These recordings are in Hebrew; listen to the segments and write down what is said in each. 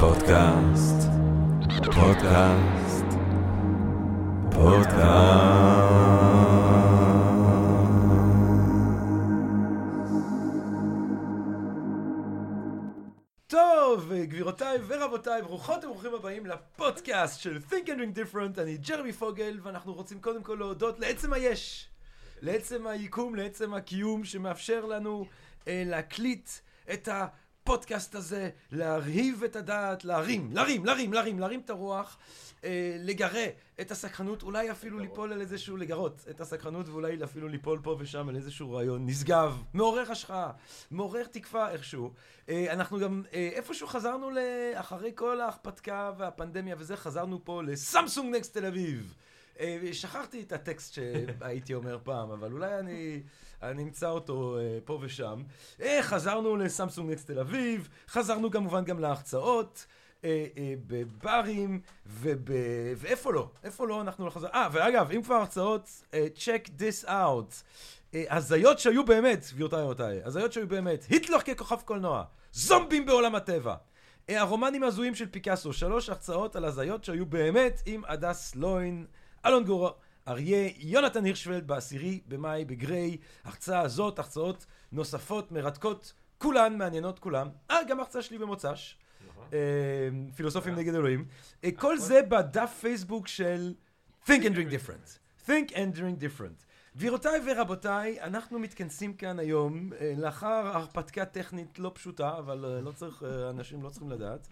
פודקאסט, פודקאסט, פודקאסט. טוב, גבירותיי ורבותיי, ברוכות וברוכים הבאים לפודקאסט של Think and Drink Different, אני ג'רמי פוגל, ואנחנו רוצים קודם כל להודות לעצם היש, לעצם היקום, לעצם הקיום שמאפשר לנו אה, להקליט את הפודקאסט הזה, להרהיב את הדעת, להרים, להרים, להרים, להרים, להרים את הרוח, אה, לגרה את הסקרנות, אולי אפילו ליפול על איזשהו, לגרות את הסקרנות ואולי אפילו ליפול פה ושם על איזשהו רעיון נשגב, מעורר השחאה, מעורר תקווה איכשהו. אה, אנחנו גם אה, איפשהו חזרנו. אחרי כל ההכפתקה והפנדמיה וזה, חזרנו פה לסמסונג נקסט תל אביב. אה, שכחתי את הטקסט שהייתי אומר פעם, אבל אולי אני, אני אמצא אותו אה, פה ושם. אה, חזרנו לסמסונג נקסט תל אביב, חזרנו כמובן גם להרצאות. בברים, וב... ואיפה לא? איפה לא אנחנו לא חזרנו? אה, ואגב, אם כבר הרצאות, check this out. הזיות שהיו באמת, גבירותיי ורבותיי, הזיות שהיו באמת, היטלר ככוכב קולנוע, זומבים בעולם הטבע. הרומנים ההזויים של פיקאסו, שלוש הרצאות על הזיות שהיו באמת עם הדס לוין, אלון גור, אריה, יונתן הירשוולד בעשירי במאי בגריי, הרצאה הזאת, הרצאות נוספות, מרתקות, כולן מעניינות כולם. אה, גם הרצאה שלי במוצ"ש. אה, פילוסופים נגד אלוהים. אה, כל זה בדף פייסבוק של Think and Drink Different. Think and Drink Different. גבירותיי ורבותיי, אנחנו מתכנסים כאן היום אה, לאחר הרפתקה טכנית לא פשוטה, אבל אה, לא צריך, אה, אנשים לא צריכים לדעת.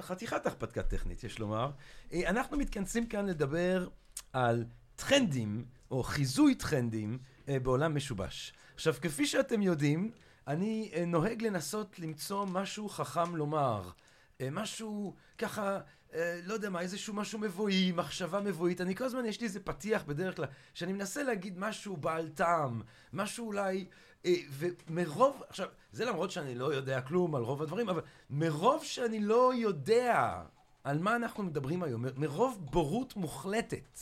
חתיכת הרפתקה טכנית, יש לומר. אנחנו מתכנסים כאן לדבר על טרנדים, או חיזוי טרנדים, בעולם משובש. עכשיו, כפי שאתם יודעים, אני נוהג לנסות למצוא משהו חכם לומר. משהו ככה, אה, לא יודע מה, איזשהו משהו מבואי, מחשבה מבואית. אני כל הזמן, יש לי איזה פתיח בדרך כלל, שאני מנסה להגיד משהו בעל טעם, משהו אולי... אה, ומרוב, עכשיו, זה למרות שאני לא יודע כלום על רוב הדברים, אבל מרוב שאני לא יודע על מה אנחנו מדברים היום, מרוב בורות מוחלטת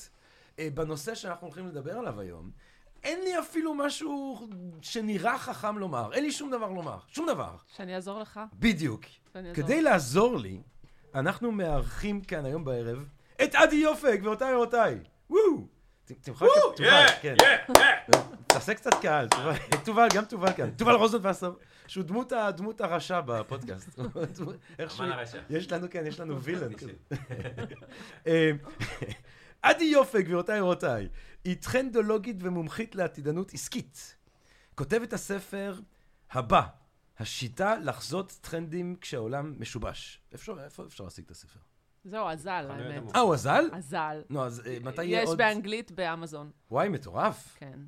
אה, בנושא שאנחנו הולכים לדבר עליו היום, אין לי אפילו משהו שנראה חכם לומר. אין לי שום דבר לומר. שום דבר. שאני אעזור לך? בדיוק. שאני אעזור כדי לעזור לי, אנחנו מארחים כאן היום בערב את עדי יופי, גבירותיי ורבותיי. וואו! תמחק את תובל, כן. תעשה קצת קהל, תובל- גם תובל כאן. תובל רוזנבסר, שהוא דמות ה- דמות הרשע בפודקאסט. אמן הרשע. יש לנו, כן, יש לנו וילן כזה. עדי יופי, גבירותיי ורבותיי, היא טרנדולוגית ומומחית לעתידנות עסקית. כותבת הספר הבא, השיטה לחזות טרנדים כשהעולם משובש. אפשר, איפה אפשר להשיג את הספר? זהו, אזל, האמת. אה, הוא אזל? אזל. נו, אז אה, מתי יהיה יש עוד... באנגלית באמזון, וואי, מטורף. כן.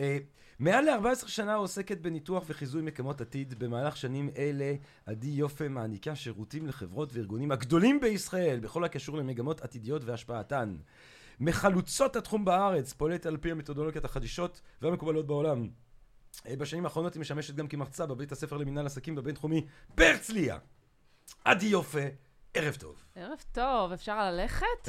אה, מעל ל-14 שנה עוסקת בניתוח וחיזוי מקומות עתיד. במהלך שנים אלה, עדי יופה מעניקה שירותים לחברות וארגונים הגדולים בישראל, בכל הקשור למגמות עתידיות והשפעתן. מחלוצות התחום בארץ, פועלת על פי המתודולוגיות החדישות והמקובלות בעולם. אה, בשנים האחרונות היא משמשת גם כמרצה בבית הספר למינהל עסקים בבינתחומי בהרצליה. עדי יופה, ערב טוב. ערב טוב, אפשר ללכת?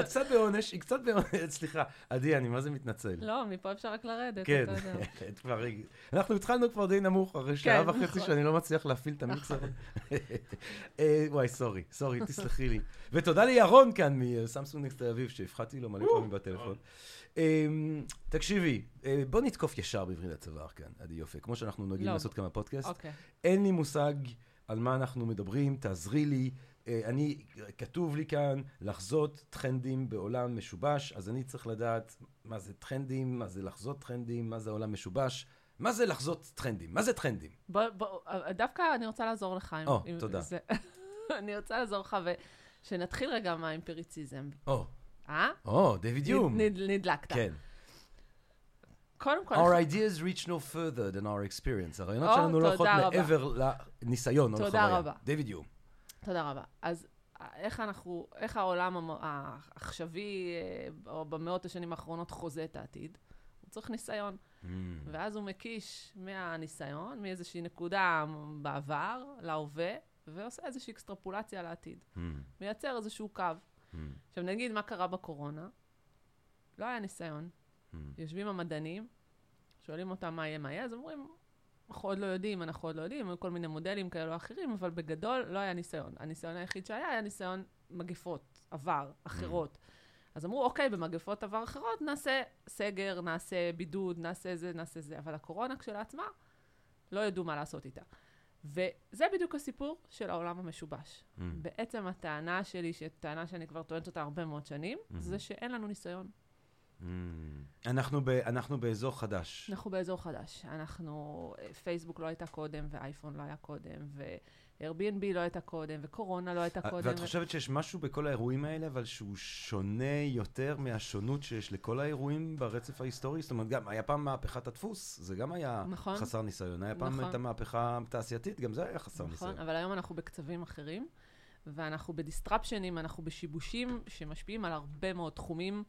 את קצת בעונש, היא קצת בעונש, סליחה. עדי, אני מה זה מתנצל. לא, מפה אפשר רק לרדת, כן. את כבר... אנחנו התחלנו כבר די נמוך, אחרי שעה כן, וחצי נכון. שאני לא מצליח להפעיל את המיקסר. אה, וואי, סורי, סורי, תסלחי לי. ותודה לירון כאן מסמסונג תל אביב, שהפחדתי לו מלא פעמים בטלפון. אה, תקשיבי, אה, בוא נתקוף ישר בווריד הצוואר כאן, עדי יופי, כמו שאנחנו נוהגים לא. לעשות כמה פודקאסט. אוקיי. אין לי מושג על מה אנחנו מדברים, תעזרי לי. אה, אני, כתוב לי כאן, לחזות טרנדים בעולם משובש, אז אני צריך לדעת מה זה טרנדים, מה זה לחזות טרנדים, מה זה עולם משובש, מה זה לחזות טרנדים, מה זה טרנדים? בוא, בוא, דווקא אני רוצה לעזור לך. או, עם תודה. זה. אני רוצה לעזור לך, ושנתחיל רגע מהאמפיריציזם. או, אה? או, דיוויד יום. נד- נדלקת. כן. קודם כל, Our ideas reach no further than our experience. הרעיונות שלנו לא הולכות תודה רבה. מעבר לניסיון או תודה לחוויה. רבה. דיוויד יום. תודה רבה. אז איך אנחנו, איך העולם העכשווי, אה, או במאות השנים האחרונות, חוזה את העתיד? הוא צריך ניסיון. Mm. ואז הוא מקיש מהניסיון, מאיזושהי נקודה בעבר להווה, ועושה איזושהי אקסטרפולציה לעתיד. Mm. מייצר איזשהו קו. Mm. עכשיו נגיד מה קרה בקורונה, לא היה ניסיון. Mm. יושבים המדענים, שואלים אותם מה יהיה, מה יהיה, אז אומרים, אנחנו עוד לא יודעים, אנחנו עוד לא יודעים, היו כל מיני מודלים כאלו או אחרים, אבל בגדול לא היה ניסיון. הניסיון היחיד שהיה, היה ניסיון מגפות עבר, אחרות. אז אמרו, אוקיי, במגפות עבר אחרות נעשה סגר, נעשה בידוד, נעשה זה, נעשה זה, אבל הקורונה כשלעצמה, לא ידעו מה לעשות איתה. וזה בדיוק הסיפור של העולם המשובש. Mm. בעצם הטענה שלי, שטענה שאני כבר טוענת אותה הרבה מאוד שנים, זה שאין לנו ניסיון. Mm. אנחנו, ב, אנחנו באזור חדש. אנחנו באזור חדש. אנחנו, אה, פייסבוק לא הייתה קודם, ואייפון לא היה קודם, ו-Airbnb לא הייתה קודם, וקורונה לא הייתה קודם. ואת ו- חושבת שיש משהו בכל האירועים האלה, אבל שהוא שונה יותר מהשונות שיש לכל האירועים ברצף ההיסטורי? זאת אומרת, גם היה פעם מהפכת הדפוס, זה גם היה נכון. חסר ניסיון. היה פעם נכון. את המהפכה התעשייתית, גם זה היה חסר נכון, ניסיון. אבל היום אנחנו בקצבים אחרים, ואנחנו בדיסטרפשנים, אנחנו בשיבושים שמשפיעים על הרבה מאוד תחומים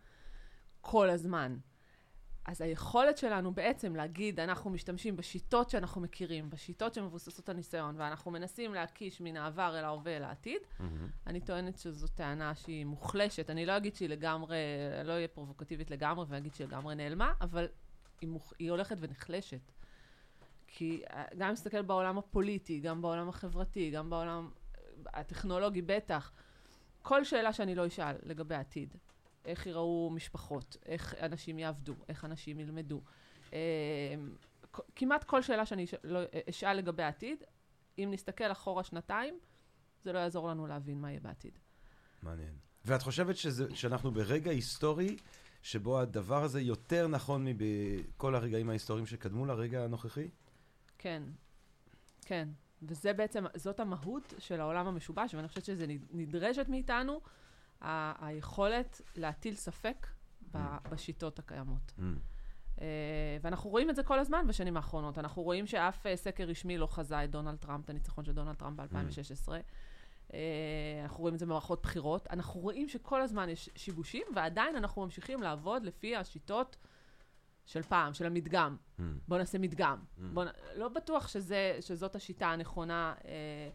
כל הזמן. אז היכולת שלנו בעצם להגיד, אנחנו משתמשים בשיטות שאנחנו מכירים, בשיטות שמבוססות על ניסיון, ואנחנו מנסים להקיש מן העבר אל ההווה אל העתיד, מהמם. אני טוענת שזו טענה שהיא מוחלשת. אני לא אגיד שהיא לגמרי, לא אהיה פרובוקטיבית לגמרי ואגיד שהיא לגמרי נעלמה, אבל היא, מוח, היא הולכת ונחלשת. כי אה, גם אם נסתכל בעולם הפוליטי, גם בעולם החברתי, גם בעולם הטכנולוגי בטח, כל שאלה שאני לא אשאל לגבי העתיד, איך ייראו משפחות, איך אנשים יעבדו, איך אנשים ילמדו, כ- כמעט כל שאלה שאני לא, אשאל לגבי העתיד, אם נסתכל אחורה שנתיים, זה לא יעזור לנו להבין מה יהיה בעתיד. מעניין. ואת חושבת שזה, שאנחנו ברגע היסטורי שבו הדבר הזה יותר נכון מבכל הרגעים ההיסטוריים שקדמו לרגע הנוכחי? כן, כן. וזה בעצם, זאת המהות של העולם המשובש, ואני חושבת שזה נד- נדרשת מאיתנו, ה- היכולת להטיל ספק ב- בשיטות הקיימות. Mm. אה, ואנחנו רואים את זה כל הזמן בשנים האחרונות. אנחנו רואים שאף אה, סקר רשמי לא חזה את דונלד טראמפ, את הניצחון של דונלד טראמפ ב-2016. אנחנו רואים את זה במערכות בחירות. אנחנו רואים שכל הזמן יש שיבושים, ועדיין אנחנו ממשיכים לעבוד לפי השיטות של פעם, של המדגם. Mm. בוא נעשה מדגם. Mm. בוא, נ- לא בטוח שזה, שזאת השיטה הנכונה אה, אה,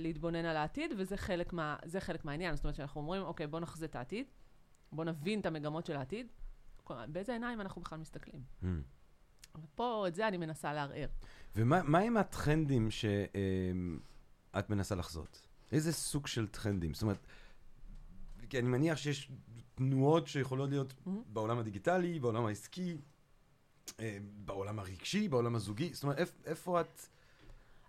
להתבונן על העתיד, וזה חלק, מה, חלק מהעניין. זאת אומרת שאנחנו אומרים, אוקיי, בוא נחזה את העתיד, בוא נבין את המגמות של העתיד, באיזה עיניים אנחנו בכלל מסתכלים. Mm. ופה, את זה אני מנסה לערער. ומה מה עם הטרנדים שאת מנסה לחזות? איזה סוג של טרנדים? זאת אומרת, כי אני מניח שיש תנועות שיכולות להיות Mhm. בעולם הדיגיטלי, בעולם העסקי, אה, בעולם הרגשי, בעולם הזוגי. זאת אומרת, איפ- איפה את...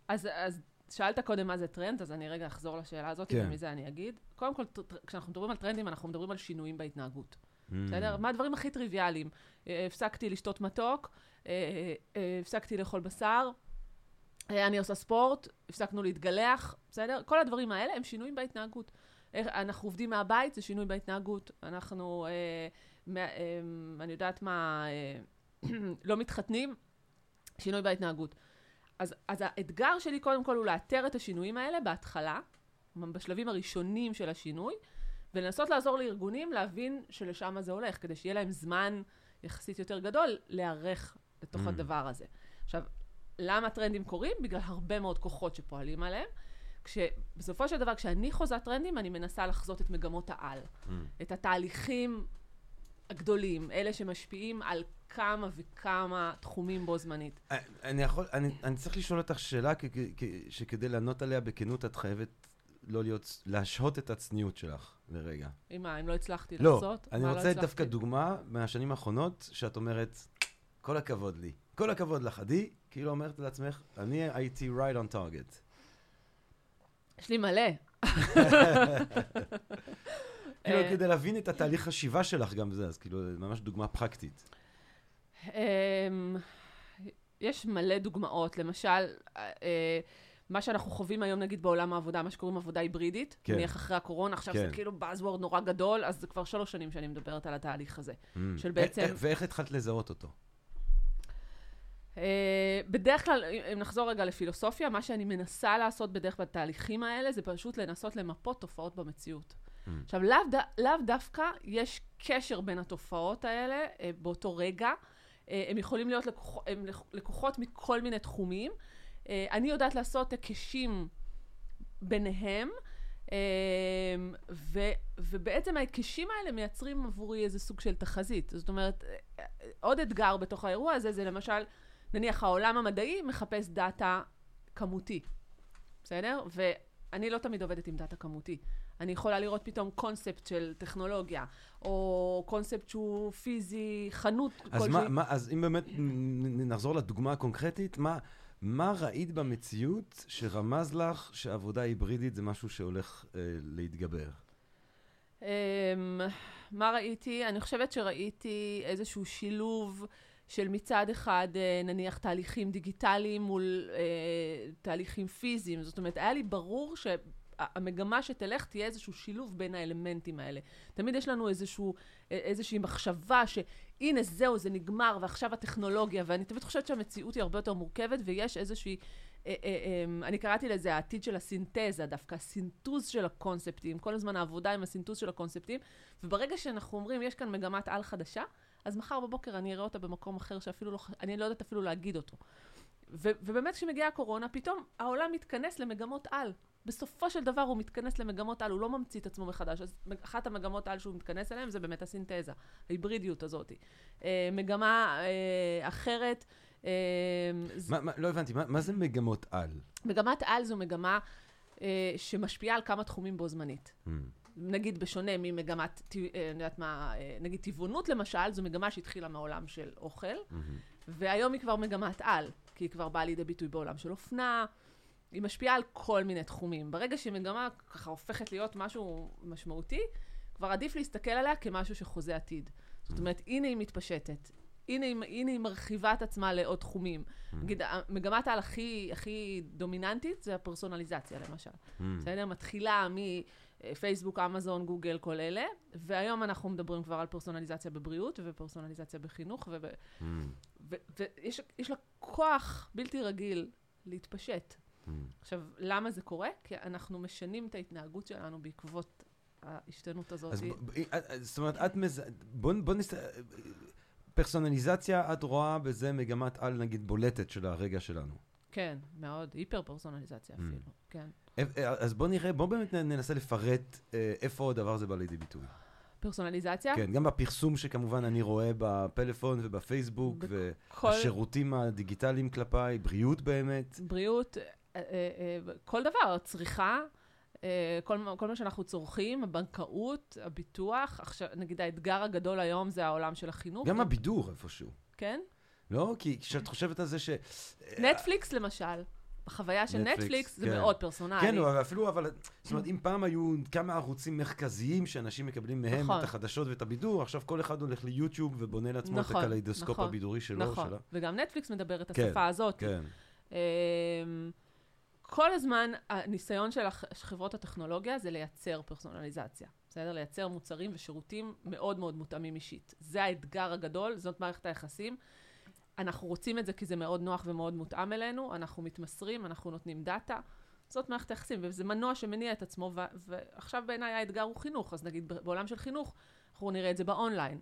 אז, אז שאלת קודם מה זה טרנד, אז אני רגע אחזור לשאלה הזאת, כן. ומזה אני אגיד. קודם כל, כשאנחנו מדברים על טרנדים, אנחנו מדברים על שינויים בהתנהגות. Mm. בסדר? מה הדברים הכי טריוויאליים? אה, הפסקתי לשתות מתוק, אה, אה, הפסקתי לאכול בשר, אה, אני עושה ספורט, הפסקנו להתגלח, בסדר? כל הדברים האלה הם שינויים בהתנהגות. אנחנו עובדים מהבית, זה שינוי בהתנהגות. אנחנו, אה, אה, אני יודעת מה, אה, לא מתחתנים, שינוי בהתנהגות. אז, אז האתגר שלי קודם כל הוא לאתר את השינויים האלה בהתחלה, בשלבים הראשונים של השינוי, ולנסות לעזור לארגונים להבין שלשם זה הולך, כדי שיהיה להם זמן יחסית יותר גדול להיערך לתוך Mm. הדבר הזה. עכשיו, למה טרנדים קורים? בגלל הרבה מאוד כוחות שפועלים עליהם. כשבסופו של דבר, כשאני חוזה טרנדים, אני מנסה לחזות את מגמות העל. Mm. את התהליכים הגדולים, אלה שמשפיעים על כמה וכמה תחומים בו זמנית. אה, אני יכול, אני, אני צריך לשאול אותך שאלה, כ- כ- שכדי לענות עליה בכנות, את חייבת לא להיות, להשהות את הצניעות שלך לרגע. אם מה, אם לא הצלחתי לא, לחזות? אני מה רוצה? דווקא דוגמה מהשנים האחרונות, שאת אומרת, כל הכבוד לי. כל הכבוד לך, עדי, כאילו אומרת לעצמך, אני הייתי right on target. יש לי מלא. כאילו, אה, כדי להבין את התהליך חשיבה שלך גם זה, אז כאילו, ממש דוגמה פרקטית. אמ, יש מלא דוגמאות, למשל, אה, מה שאנחנו חווים היום נגיד בעולם העבודה, מה שקוראים עבודה היברידית, כן. נניח אחרי הקורונה, עכשיו כן. זה כאילו buzzword נורא גדול, אז זה כבר שלוש שנים שאני מדברת על התהליך הזה. Mm. של בעצם- ואיך התחלת לזהות אותו? אה, בדרך כלל, אם נחזור רגע לפילוסופיה, מה שאני מנסה לעשות בדרך כלל בתהליכים האלה, זה פשוט לנסות למפות תופעות במציאות. Mm. עכשיו, לאו, ד- לאו דווקא יש קשר בין התופעות האלה אה, באותו רגע. אה, הם יכולים להיות לקוח, הם לקוח- לקוחות מכל מיני תחומים. אה, אני יודעת לעשות היקשים ביניהם, אה, ו, ובעצם ההיקשים האלה מייצרים עבורי איזה סוג של תחזית. זאת אומרת, אה, עוד אתגר בתוך האירוע הזה זה למשל, נניח העולם המדעי מחפש דאטה כמותי, בסדר? ואני לא תמיד עובדת עם דאטה כמותי. אני יכולה לראות פתאום קונספט של טכנולוגיה, או קונספט שהוא פיזי, חנות אז, כלשהי. מה, מה, אז אם באמת נחזור לדוגמה הקונקרטית, מה, מה ראית במציאות שרמז לך שעבודה היברידית זה משהו שהולך אה, להתגבר? אמ, מה ראיתי? אני חושבת שראיתי איזשהו שילוב של מצד אחד, אה, נניח, תהליכים דיגיטליים מול אה, תהליכים פיזיים. זאת אומרת, היה לי ברור שהמגמה שתלך תהיה איזשהו שילוב בין האלמנטים האלה. תמיד יש לנו איזשהו, אה, איזושהי מחשבה שהנה זהו, זה נגמר, ועכשיו הטכנולוגיה, ואני תמיד חושבת שהמציאות היא הרבה יותר מורכבת, ויש איזושהי... אה, אה, אה, אני קראתי לזה העתיד של הסינתזה, דווקא הסינתוז של הקונספטים, כל הזמן העבודה עם הסינתוז של הקונספטים, וברגע שאנחנו אומרים, יש כאן מגמת על חדשה, אז מחר בבוקר אני אראה אותה במקום אחר שאפילו לא, אני לא יודעת אפילו להגיד אותו. ו- ובאמת כשמגיעה הקורונה, פתאום העולם מתכנס למגמות על. בסופו של דבר הוא מתכנס למגמות על, הוא לא ממציא את עצמו מחדש. אז אחת המגמות על שהוא מתכנס אליהן זה באמת הסינתזה, ההיברידיות הזאת. אה, מגמה אה, אחרת, אה, ז- מה, מה, לא הבנתי, מה, מה זה מגמות על? מגמת על זו מגמה אה, שמשפיעה על כמה תחומים בו זמנית. Hmm. נגיד בשונה ממגמת, אה, אני יודעת מה, אה, נגיד טבעונות למשל, זו מגמה שהתחילה מעולם של אוכל, והיום היא כבר מגמת על, כי היא כבר באה לידי ביטוי בעולם של אופנה, היא משפיעה על כל מיני תחומים. ברגע שמגמה ככה הופכת להיות משהו משמעותי, כבר עדיף להסתכל עליה כמשהו שחוזה עתיד. זאת אומרת, הנה היא מתפשטת. הנה, הנה היא מרחיבה את עצמה לעוד תחומים. נגיד, מגמת העל הכי, הכי דומיננטית זה הפרסונליזציה, למשל. בסדר? מתחילה מפייסבוק, אמזון, גוגל, כל אלה, והיום אנחנו מדברים כבר על פרסונליזציה בבריאות ופרסונליזציה בחינוך, וב- ו- ויש יש לה כוח בלתי רגיל להתפשט. עכשיו, למה זה קורה? כי אנחנו משנים את ההתנהגות שלנו בעקבות ההשתנות הזאת. אז ב- ב- אה, אה, זאת אומרת, את מז... בוא, בוא נס... פרסונליזציה, את רואה בזה מגמת על, נגיד, בולטת של הרגע שלנו. כן, מאוד, היפר פרסונליזציה אפילו, כן. אה, אה, אז בוא נראה, בוא באמת ננסה לפרט אה, איפה הדבר הזה בא לידי ביטוי. פרסונליזציה? כן, גם בפרסום שכמובן אני רואה בפלאפון ובפייסבוק, כל- והשירותים הדיגיטליים כלפיי, בריאות באמת. בריאות, כל דבר, צריכה, כל, כל מה שאנחנו צורכים, הבנקאות, הביטוח, עכשיו, נגיד האתגר הגדול היום זה העולם של החינוך. גם הבידור איפשהו. כן? לא? כי כשאת חושבת על זה ש... נטפליקס למשל, בחוויה של נטפליקס, נטפליקס זה כן. מאוד פרסונלי. כן, אבל אפילו, אבל, זאת אומרת, אם פעם היו כמה ערוצים מרכזיים שאנשים מקבלים מהם נכון. את החדשות ואת הבידור, עכשיו כל אחד הולך ליוטיוב ובונה לעצמו את נכון, הקליידוסקופ נכון, הבידורי שלו, נכון, שלה. וגם נטפליקס מדבר את כן, השפה הזאת. כן. אמ, כל הזמן הניסיון של חברות הטכנולוגיה זה לייצר פרסונליזציה, בסדר? לייצר מוצרים ושירותים מאוד מאוד מותאמים אישית. זה האתגר הגדול, זאת מערכת היחסים. אנחנו רוצים את זה כי זה מאוד נוח ומאוד מותאם אלינו, אנחנו מתמסרים, אנחנו נותנים דאטה. זאת מערכת היחסים, וזה מנוע שמניע את עצמו, ו- ועכשיו בעיניי האתגר הוא חינוך, אז נגיד בעולם של חינוך, אנחנו נראה את זה באונליין.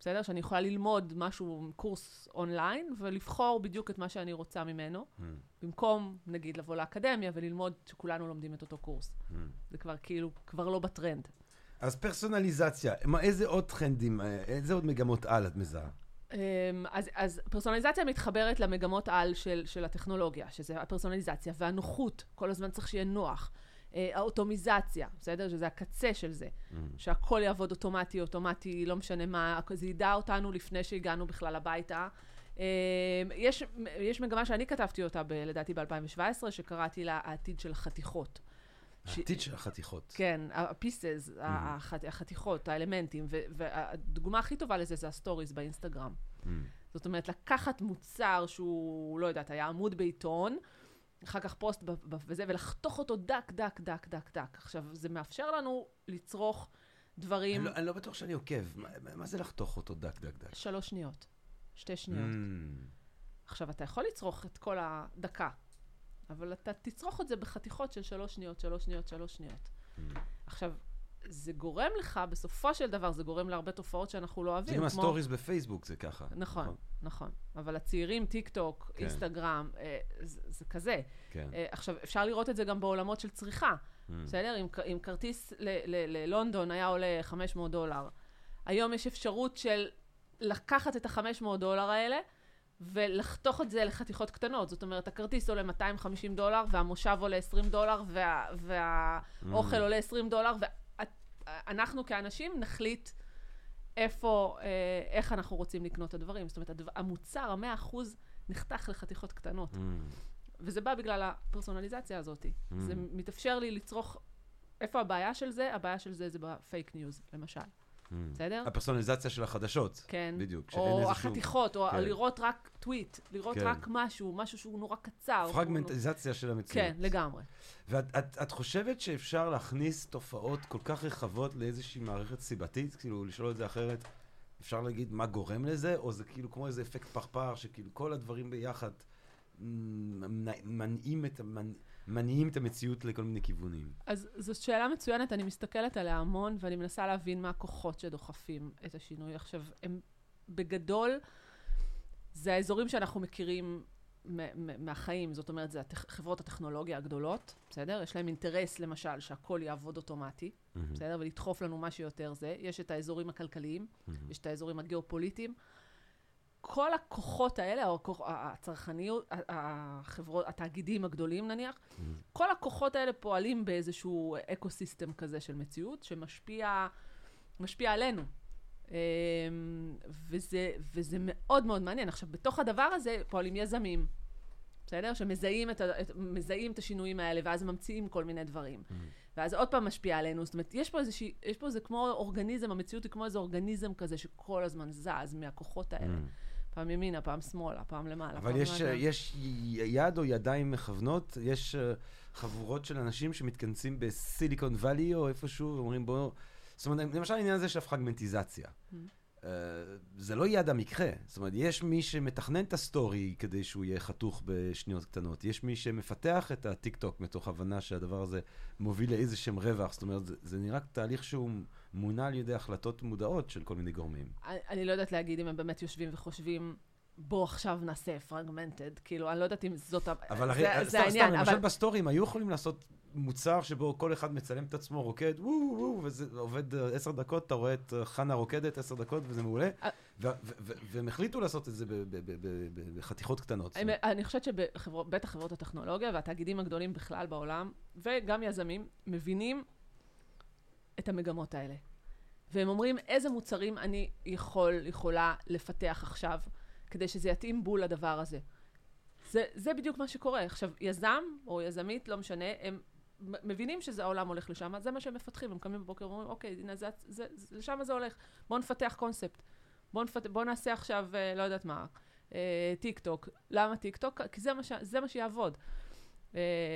בסדר? שאני יכולה ללמוד משהו, קורס אונליין, ולבחור בדיוק את מה שאני רוצה ממנו, Hmm, במקום, נגיד, לבוא לאקדמיה וללמוד שכולנו לומדים את אותו קורס. hmm. זה כבר כאילו, כבר לא בטרנד. אז פרסונליזציה, מה, איזה עוד טרנדים, אה, איזה עוד מגמות על את מזהה? אמ, אז, אז פרסונליזציה מתחברת למגמות על של, של הטכנולוגיה, שזה הפרסונליזציה והנוחות, כל הזמן צריך שיהיה נוח. אה, האוטומיזציה, בסדר? שזה הקצה של זה. שהכל יעבוד אוטומטי, אוטומטי, לא משנה מה, זה ידע אותנו לפני שהגענו בכלל הביתה. אמ, יש, יש מגמה שאני כתבתי אותה, ב, לדעתי ב-2017, שקראתי לה העתיד של החתיכות. העתיד של החתיכות. כן, ה-pieces, החת- החתיכות, האלמנטים, ו- והדוגמה הכי טובה לזה זה ה-stories באינסטגרם. Hmm. זאת אומרת, לקחת מוצר שהוא, לא יודעת, היה עמוד בעיתון, אחר כך פוסט וזה, ולחתוך אותו דק, דק, דק, דק, דק. עכשיו, זה מאפשר לנו לצרוך דברים אני לא- אני לא בטוח שאני עוקב, מה- מה זה לחתוך אותו דק דק דק? שלוש שניות, שתי שניות. Hmm. עכשיו, אתה יכול לצרוך את כל הדקה, אבל אתה תצרוך את זה בחתיכות של שלוש שניות, שלוש שניות, שלוש שניות. Hmm. עכשיו, זה גורם לך, בסופו של דבר, זה גורם להרבה תופעות שאנחנו לא זה אוהבים. גם כמו- ה-stories בפייסבוק זה ככה. נכון, נכון. אבל הצעירים, טיק טוק, כן. אינסטגרם, אה, זה, זה כזה. כן. אה, עכשיו, אפשר לראות את זה גם בעולמות של צריכה. Hmm. בסדר? אם, כרטיס ללונדון היה עולה 500 דולר, היום יש אפשרות של לקחת את ה-500 דולר האלה ולחתוך את זה לחתיכות קטנות. זאת אומרת, הכרטיס עולה 250 דולר, והמושב עולה 20 דולר, וה, והאוכל Mm. עולה 20 דולר, ואנחנו כאנשים נחליט איפה, אה, איך אנחנו רוצים לקנות את הדברים. זאת אומרת, המוצר, המאה אחוז, נחתך לחתיכות קטנות. Mm. וזה בא בגלל הפרסונליזציה הזאת. Mm. זה מתאפשר לי לצרוך... איפה הבעיה של זה? הבעיה של זה זה ב-fake news, למשל. Mm. בסדר? הפרסונליזציה של החדשות. כן. בדיוק. או החתיכות, או כן. לראות רק טוויט, לראות כן. רק משהו, משהו שהוא נורא קצר. פרגמנטיזציה של המציאות. כן, לגמרי. ואת את, את חושבת שאפשר להכניס תופעות כל כך רחבות לאיזושהי מערכת סיבתית? כאילו, לשאול את זה אחרת, אפשר להגיד מה גורם לזה? או זה כאילו כמו איזה אפקט פרפר, שכאילו כל הדברים ביחד מנעים את, מניעים את המציאות לכל מיני כיוונים. אז זו שאלה מצוינת, אני מסתכלת עליה המון, ואני מנסה להבין מה הכוחות שדוחפים את השינוי. עכשיו, הם בגדול, זה האזורים שאנחנו מכירים מהחיים, זאת אומרת, זה הטכ- חברות הטכנולוגיה הגדולות, בסדר? יש להם אינטרס, למשל, שהכל יעבוד אוטומטי, בסדר? ולדחוף לנו מה שיותר זה. יש את האזורים הכלכליים, יש את האזורים הגיאופוליטיים. כל הכוחות האלה, או הצרכניות, החברות, התאגידים הגדולים נניח, כל הכוחות האלה פועלים באיזשהו אקו-סיסטם כזה של מציאות, שמשפיע משפיע עלינו. אמ, וזה, וזה מאוד מאוד מעניין. עכשיו, בתוך הדבר הזה פועלים יזמים, בסדר? שמזהים את, את, את השינויים האלה, ואז ממציאים כל מיני דברים. ואז עוד פעם משפיע עלינו. זאת אומרת, יש פה איזושהי, יש פה איזה כמו אורגניזם, המציאות היא כמו איזה אורגניזם כזה שכל הזמן זז מהכוחות האלה. פעם ימינה, פעם שמאלה, פעם למעלה. אבל פעם יש, למטה. יש יד או ידיים מכוונות, יש אה, חבורות של אנשים שמתכנסים בסיליקון וואלי או איפשהו, ואומרים בואו... זאת אומרת, למשל העניין הזה של הפרגמנטיזציה. אה, זה לא יד המקרה. זאת אומרת, יש מי שמתכנן את ה-story כדי שהוא יהיה חתוך בשניות קטנות. יש מי שמפתח את הטיק טוק מתוך הבנה שהדבר הזה מוביל לאיזה שהם רווח. זאת אומרת, זה, זה נראה תהליך שהוא מונע על ידי החלטות מודעות של כל מיני גורמים. אני, אני לא יודעת להגיד אם הם באמת יושבים וחושבים, בוא עכשיו נעשה fragmented. כאילו, אני לא יודעת אם זאת ה... אבל הרי, זה, סתם, זה סתם, העניין, למשל אבל... בסטורי הם היו יכולים לעשות מוצר שבו כל אחד מצלם את עצמו רוקד, וואו וואו, וזה עובד אה, עשר דקות, אתה רואה את אה, חנה רוקדת עשר דקות וזה מעולה, אה. והם החליטו לעשות את זה בחתיכות קטנות. אני חושבת שבטח חברות הטכנולוגיה והתאגידים הגדולים בכלל בעולם, וגם יזמים, מבינים את המגמות האלה. והם אומרים, איזה מוצרים אני יכול, יכולה לפתח עכשיו, כדי שזה יתאים בול לדבר הזה. זה, זה בדיוק מה שקורה. עכשיו, יזם או יזמית, לא משנה, הם מבינים שזה העולם הולך לשם, זה מה שהם מפתחים, הם קמים בבוקר ואומרים, אוקיי, הנה, זה, זה, זה, לשם זה הולך. בואו נפתח קונספט. בואו נפת... בוא נעשה עכשיו, אה, לא יודעת מה, אה, טיק טוק. למה טיק טוק? כי זה מה, ש... זה מה שיעבוד.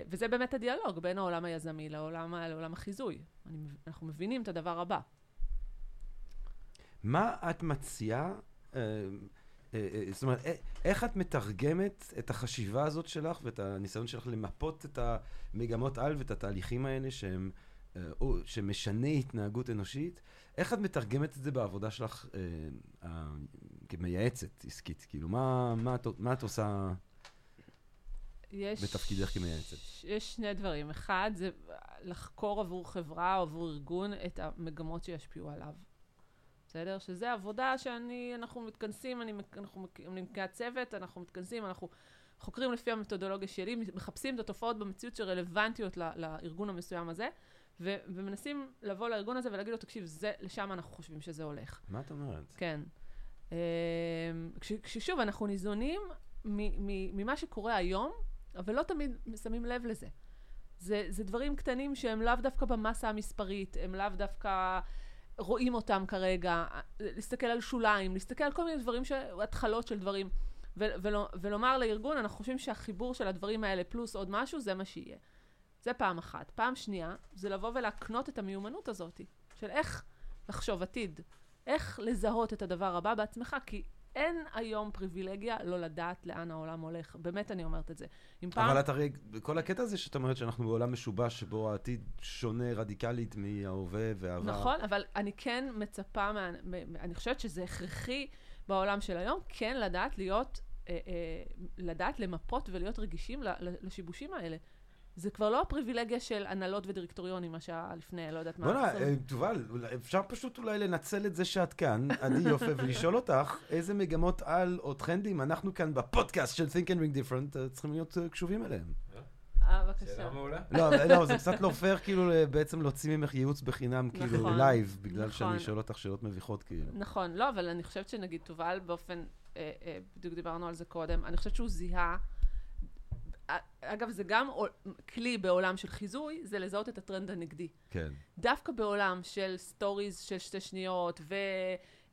וזה באמת הדיאלוג בין העולם היזמי לעולם, לעולם החיזוי. אני, אנחנו מבינים את הדבר הבא. מה את מציעה, אה, אה, אה, זאת אומרת, איך את מתרגמת את החשיבה הזאת שלך ואת הניסיון שלך למפות את המגמות על ואת התהליכים האלה שהם, או, שמשנה התנהגות אנושית? איך את מתרגמת את זה בעבודה שלך אה, אה, כמייעצת עסקית? כאילו, מה, מה, את, מה את עושה יש... בתפקידך כמייעצת? יש שני דברים. אחד, זה לחקור עבור חברה או עבור ארגון את המגמות שישפיעו עליו. בסדר? שזה עבודה שאני, אנחנו מתכנסים, אני, אנחנו, אני צוות, אנחנו מתכנסים, אנחנו חוקרים לפי המתודולוגיה שלי, מחפשים את התופעות במציאות שרלוונטיות ל- לארגון המסוים הזה, ו, ומנסים לבוא לארגון הזה ולהגיד לו, תקשיב, זה, לשם אנחנו חושבים שזה הולך. מה את אומרת? כן. כש- כששוב, אנחנו ניזונים ממה שקורה היום, אבל לא תמיד שמים לב לזה. זה, זה דברים קטנים שהם לאו דווקא במסה המספרית, הם לאו דווקא רואים אותם כרגע, להסתכל על שוליים, להסתכל על כל מיני דברים, ש... התחלות של דברים, ו- ולא, ולומר לארגון, אנחנו חושבים שהחיבור של הדברים האלה פלוס עוד משהו, זה מה שיהיה. זה פעם אחת. פעם שנייה, זה לבוא ולהקנות את המיומנות הזאת, של איך לחשוב עתיד, איך לזהות את הדבר הבא בעצמך, כי אין היום פריבילגיה לא לדעת לאן העולם הולך. באמת אני אומרת את זה. אם פעם... אבל את הרי, כל הקטע הזה שאת אומרת שאנחנו בעולם משובש, שבו העתיד שונה רדיקלית מההווה והעבר. נכון, אבל אני כן מצפה, מה, אני חושבת שזה הכרחי בעולם של היום, כן לדעת להיות, אה, אה, לדעת למפות ולהיות רגישים לשיבושים האלה. זה כבר לא הפריבילגיה של הנהלות ודירקטוריונים, מה שהיה לפני, לא יודעת מה. בוא'נה. אה, תובל, אפשר פשוט אולי לנצל את זה שאת כאן, עדי יופה, ולשאול אותך איזה מגמות על או טרנדים אנחנו כאן בפודקאסט של Think and Drink Different אה, צריכים להיות אה, קשובים אליהם. אה, בבקשה. שאלה מעולה. לא, לא, זה קצת לא פייר כאילו בעצם להוציא ממך ייעוץ בחינם כאילו נכון, לייב, בגלל נכון. שאני שואל אותך שאלות מביכות כאילו. נכון, לא, אבל אני חושבת שנגיד תובל באופן, בדיוק דיברנו על זה קודם, אני חושבת שהוא זיהה, אגב, זה גם כלי בעולם של חיזוי, זה לזהות את הטרנד הנגדי. כן. דווקא בעולם של סטוריז של שתי שניות,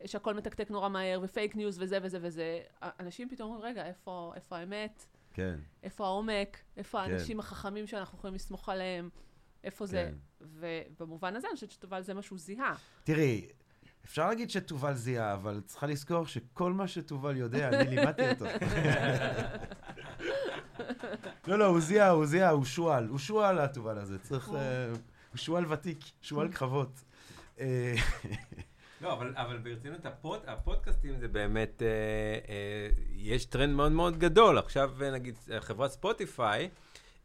ושהכול מתקתק נורא מהר, ופייק ניוז וזה וזה וזה, אנשים פתאום אומרים, רגע, איפה, איפה האמת? כן, איפה העומק? איפה כן. האנשים החכמים שאנחנו יכולים לסמוך עליהם? איפה זה? כן. ובמובן הזה, אני חושבת שתובל זה מה שהוא זיהה. תראי, אפשר להגיד שתובל זיהה, אבל צריכה לזכור שכל מה שתובל יודע, אני לימדתי אותו. לא, לא, הוא זיהה, הוא זיהה, הוא שועל. הוא שועל התובל הזה, צריך... הוא- אה, הוא שועל ותיק, שועל קרבות. אה, לא, אבל, אבל ברצינות, הפוד, הפודקאסטים זה באמת, אה, אה, יש טרנד מאוד מאוד גדול. עכשיו, אה, נגיד, חברת ספוטיפיי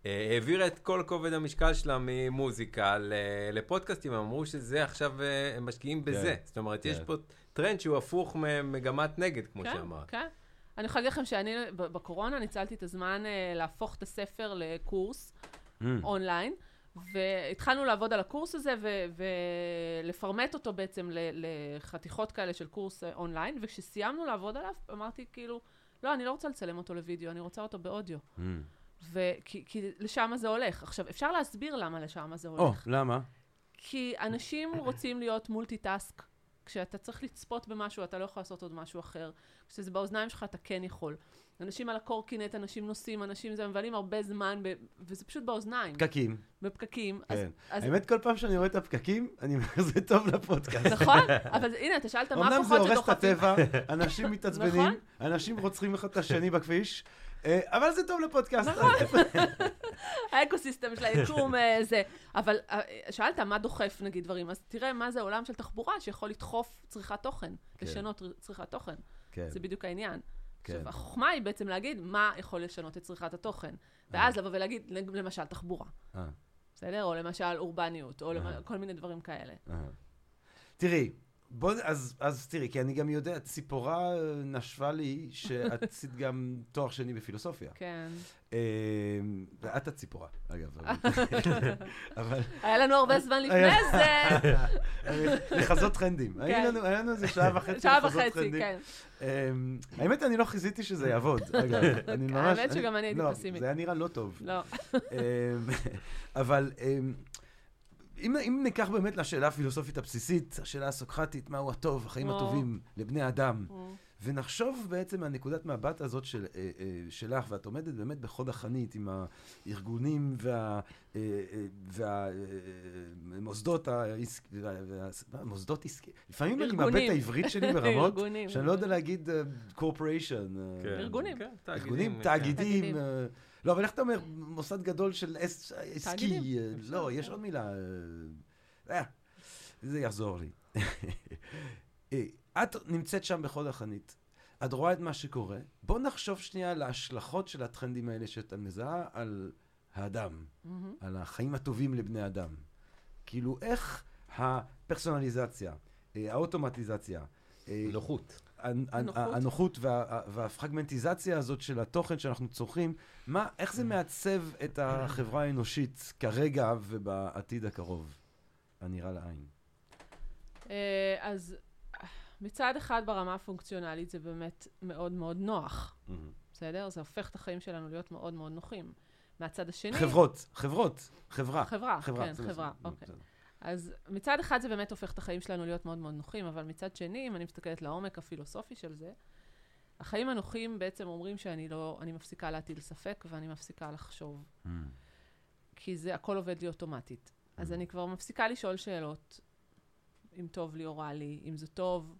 אה, העבירה את כל כובד המשקל שלה ממוזיקה ל- לפודקאסטים, הם אמרו שזה עכשיו, אה, הם משקיעים בזה. כן, זאת אומרת, יש כן. פה טרנד שהוא הפוך ממגמת נגד, כמו כן, שאמרת. כן. אני יכולה להגיד לכם שאני בקורונה ניצלתי את הזמן אה, להפוך את הספר לקורס אונליין, והתחלנו לעבוד על הקורס הזה ו- ולפרמט אותו בעצם לחתיכות כאלה של קורס אה, אונליין, וכשסיימנו לעבוד עליו, אמרתי כאילו, לא, אני לא רוצה לצלם אותו לוידאו, אני רוצה אותו באודיו. וכי כי לשם זה הולך. עכשיו, אפשר להסביר למה לשם זה או, הולך. למה? כי אנשים רוצים להיות multitask. כשאתה צריך לצפות במשהו, אתה לא יכול לעשות עוד משהו אחר. כשזה באוזניים שלך, אתה כן יכול. אנשים על הקורקינט, אנשים נוסעים, אנשים זה, מבלים הרבה זמן, ב... וזה פשוט באוזניים, פקקים. בפקקים. אז, כן. אז, האמת, כל פעם שאני רואה את הפקקים, אני אומר, זה טוב לפודקאסט. נכון? אבל הנה, אתה שאלת מה אמנם זה הכוחות הורס את שדוחפים. הטבע, אנשים מתעצבנים, נכון. אנשים רוצחים אחד את השני בכביש, אבל זה טוב לפודקאסט. נכון. האקוסיסטם של היקום אה, זה. אבל אה, שאלת מה דוחף נגיד דברים, אז תראה מה זה עולם של תחבורה שיכול לדחוף צריכת תוכן, כן. לשנות צריכת תוכן. כן, זה בדיוק העניין. כן. עכשיו, החוכמה היא בעצם להגיד מה יכול לשנות את צריכת התוכן. ואז לבוא ולהגיד, למשל, תחבורה, אה, בסדר? או למשל אורבניות, או אה. כל מיני דברים כאלה. אה. תראי, בוא, אז, אז תראי, כי אני גם יודע, ציפורה אה, נשבה לי שאת עשית גם תואר שני בפילוסופיה. כן. אה, ואת הציפורה, אגב. אבל- היה לנו הרבה זמן לפני זה. לחזות טרנדים. היה לנו- היה לנו איזה שעה וחצי שעה לחזות וחצי, טרנדים. כן. אמ, האמת, אני לא חיזיתי שזה יעבוד, אגב. אני ממש... האמת שגם אני הייתי לא, פסימית. זה היה נראה לא טוב. לא. אמ, אבל אמ, אם, אם ניקח באמת לשאלה הפילוסופית הבסיסית, השאלה הסוקרטית, מהו הטוב, החיים. הטובים לבני אדם, ונחשוב בעצם מהנקודת מבט הזאת של, אה, אה, שלך, ואת עומדת באמת בחוד החנית עם הארגונים וה... אה, אה, וה... אה, מוסדות העסקיים, מוסדות עסקיים, לפעמים אני מאבד את. העברית שלי ברמות. שאני לא יודע להגיד קורפוריישן. כן. ארגונים. כן, ארגונים. תאגידים. לא, אבל איך אתה אומר, מוסד גדול של עס- עסקי. אה, לא, יש עוד מילה. אה, אה, זה יחזור לי. את נמצאת שם בחוד החנית, את רואה את מה שקורה. בוא נחשוב שנייה על ההשלכות של הטרנדים האלה שאתה מזהה על האדם. על החיים הטובים לבני אדם. כאילו, איך הפרסונליזציה, האוטומטיזציה, נוחות. הנ- הנ- הנוחות. וה- והפרגמנטיזציה הזאת של התוכן שאנחנו צורכים, מה, איך זה מעצב את החברה האנושית כרגע ובעתיד הקרוב, הנראה לעין? אה, אז מצד אחד ברמה הפונקציונלית זה באמת מאוד מאוד נוח, בסדר? זה הופך את החיים שלנו להיות מאוד מאוד נוחים. מהצד השני... חברות, חברות, חברה. חברה, כן, חברה, אוקיי. אז מצד אחד זה באמת הופך את החיים שלנו להיות מאוד מאוד נוחים, אבל מצד שני, אם אני מסתכלת לעומק הפילוסופי של זה, החיים הנוחים בעצם אומרים שאני לא, אני מפסיקה להטיל ספק ואני מפסיקה לחשוב, Mm. כי זה הכל עובד לי אוטומטית. אז אני כבר מפסיקה לשאול שאלות, אם טוב לי או רע לי, אם זה טוב,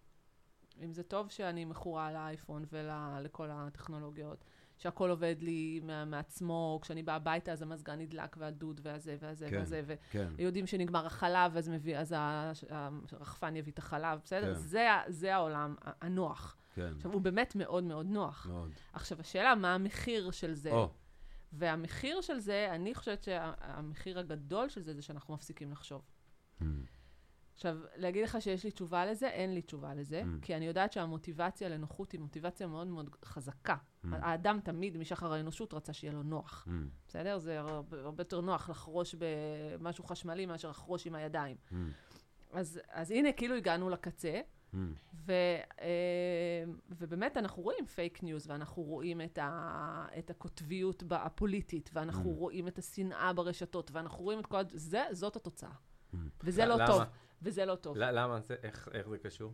אם זה טוב שאני מכורה לאייפון ולכל הטכנולוגיות, שהכל עובד לי מה- מעצמו, כשאני באה הביתה אז המזגן נדלק והדוד והזה והזה כן. והזה. כן. יודעים שנגמר החלב, אז, מביא, אז הרחפן יביא את החלב, בסדר? כן. זה, זה העולם הנוח. כן, עכשיו, הוא באמת מאוד מאוד נוח. מאוד. עכשיו, השאלה, מה המחיר של זה? או, והמחיר של זה, אני חושבת שהמחיר הגדול של זה, זה שאנחנו מפסיקים לחשוב. Mm. עכשיו, להגיד לך שיש לי תשובה לזה, אין לי תשובה לזה, Mm. כי אני יודעת שהמוטיבציה לנוחות היא מוטיבציה מאוד מאוד חזקה. Mm. האדם תמיד, משחר האנושות, רצה שיהיה לו נוח. Mm. בסדר? זה הרבה, הרבה יותר נוח לחרוש במשהו חשמלי מאשר לחרוש עם הידיים. Mm. אז, אז הנה, כאילו הגענו לקצה, Mm. ו, אה, ובאמת אנחנו רואים פייק ניוז, ואנחנו רואים את, ה, את הקוטביות הפוליטית, ואנחנו Mm. רואים את השנאה ברשתות, ואנחנו רואים את כל... זה, זאת התוצאה. Mm. וזה לא למה? טוב. וזה לא טוב. למה זה, איך איך זה קשור?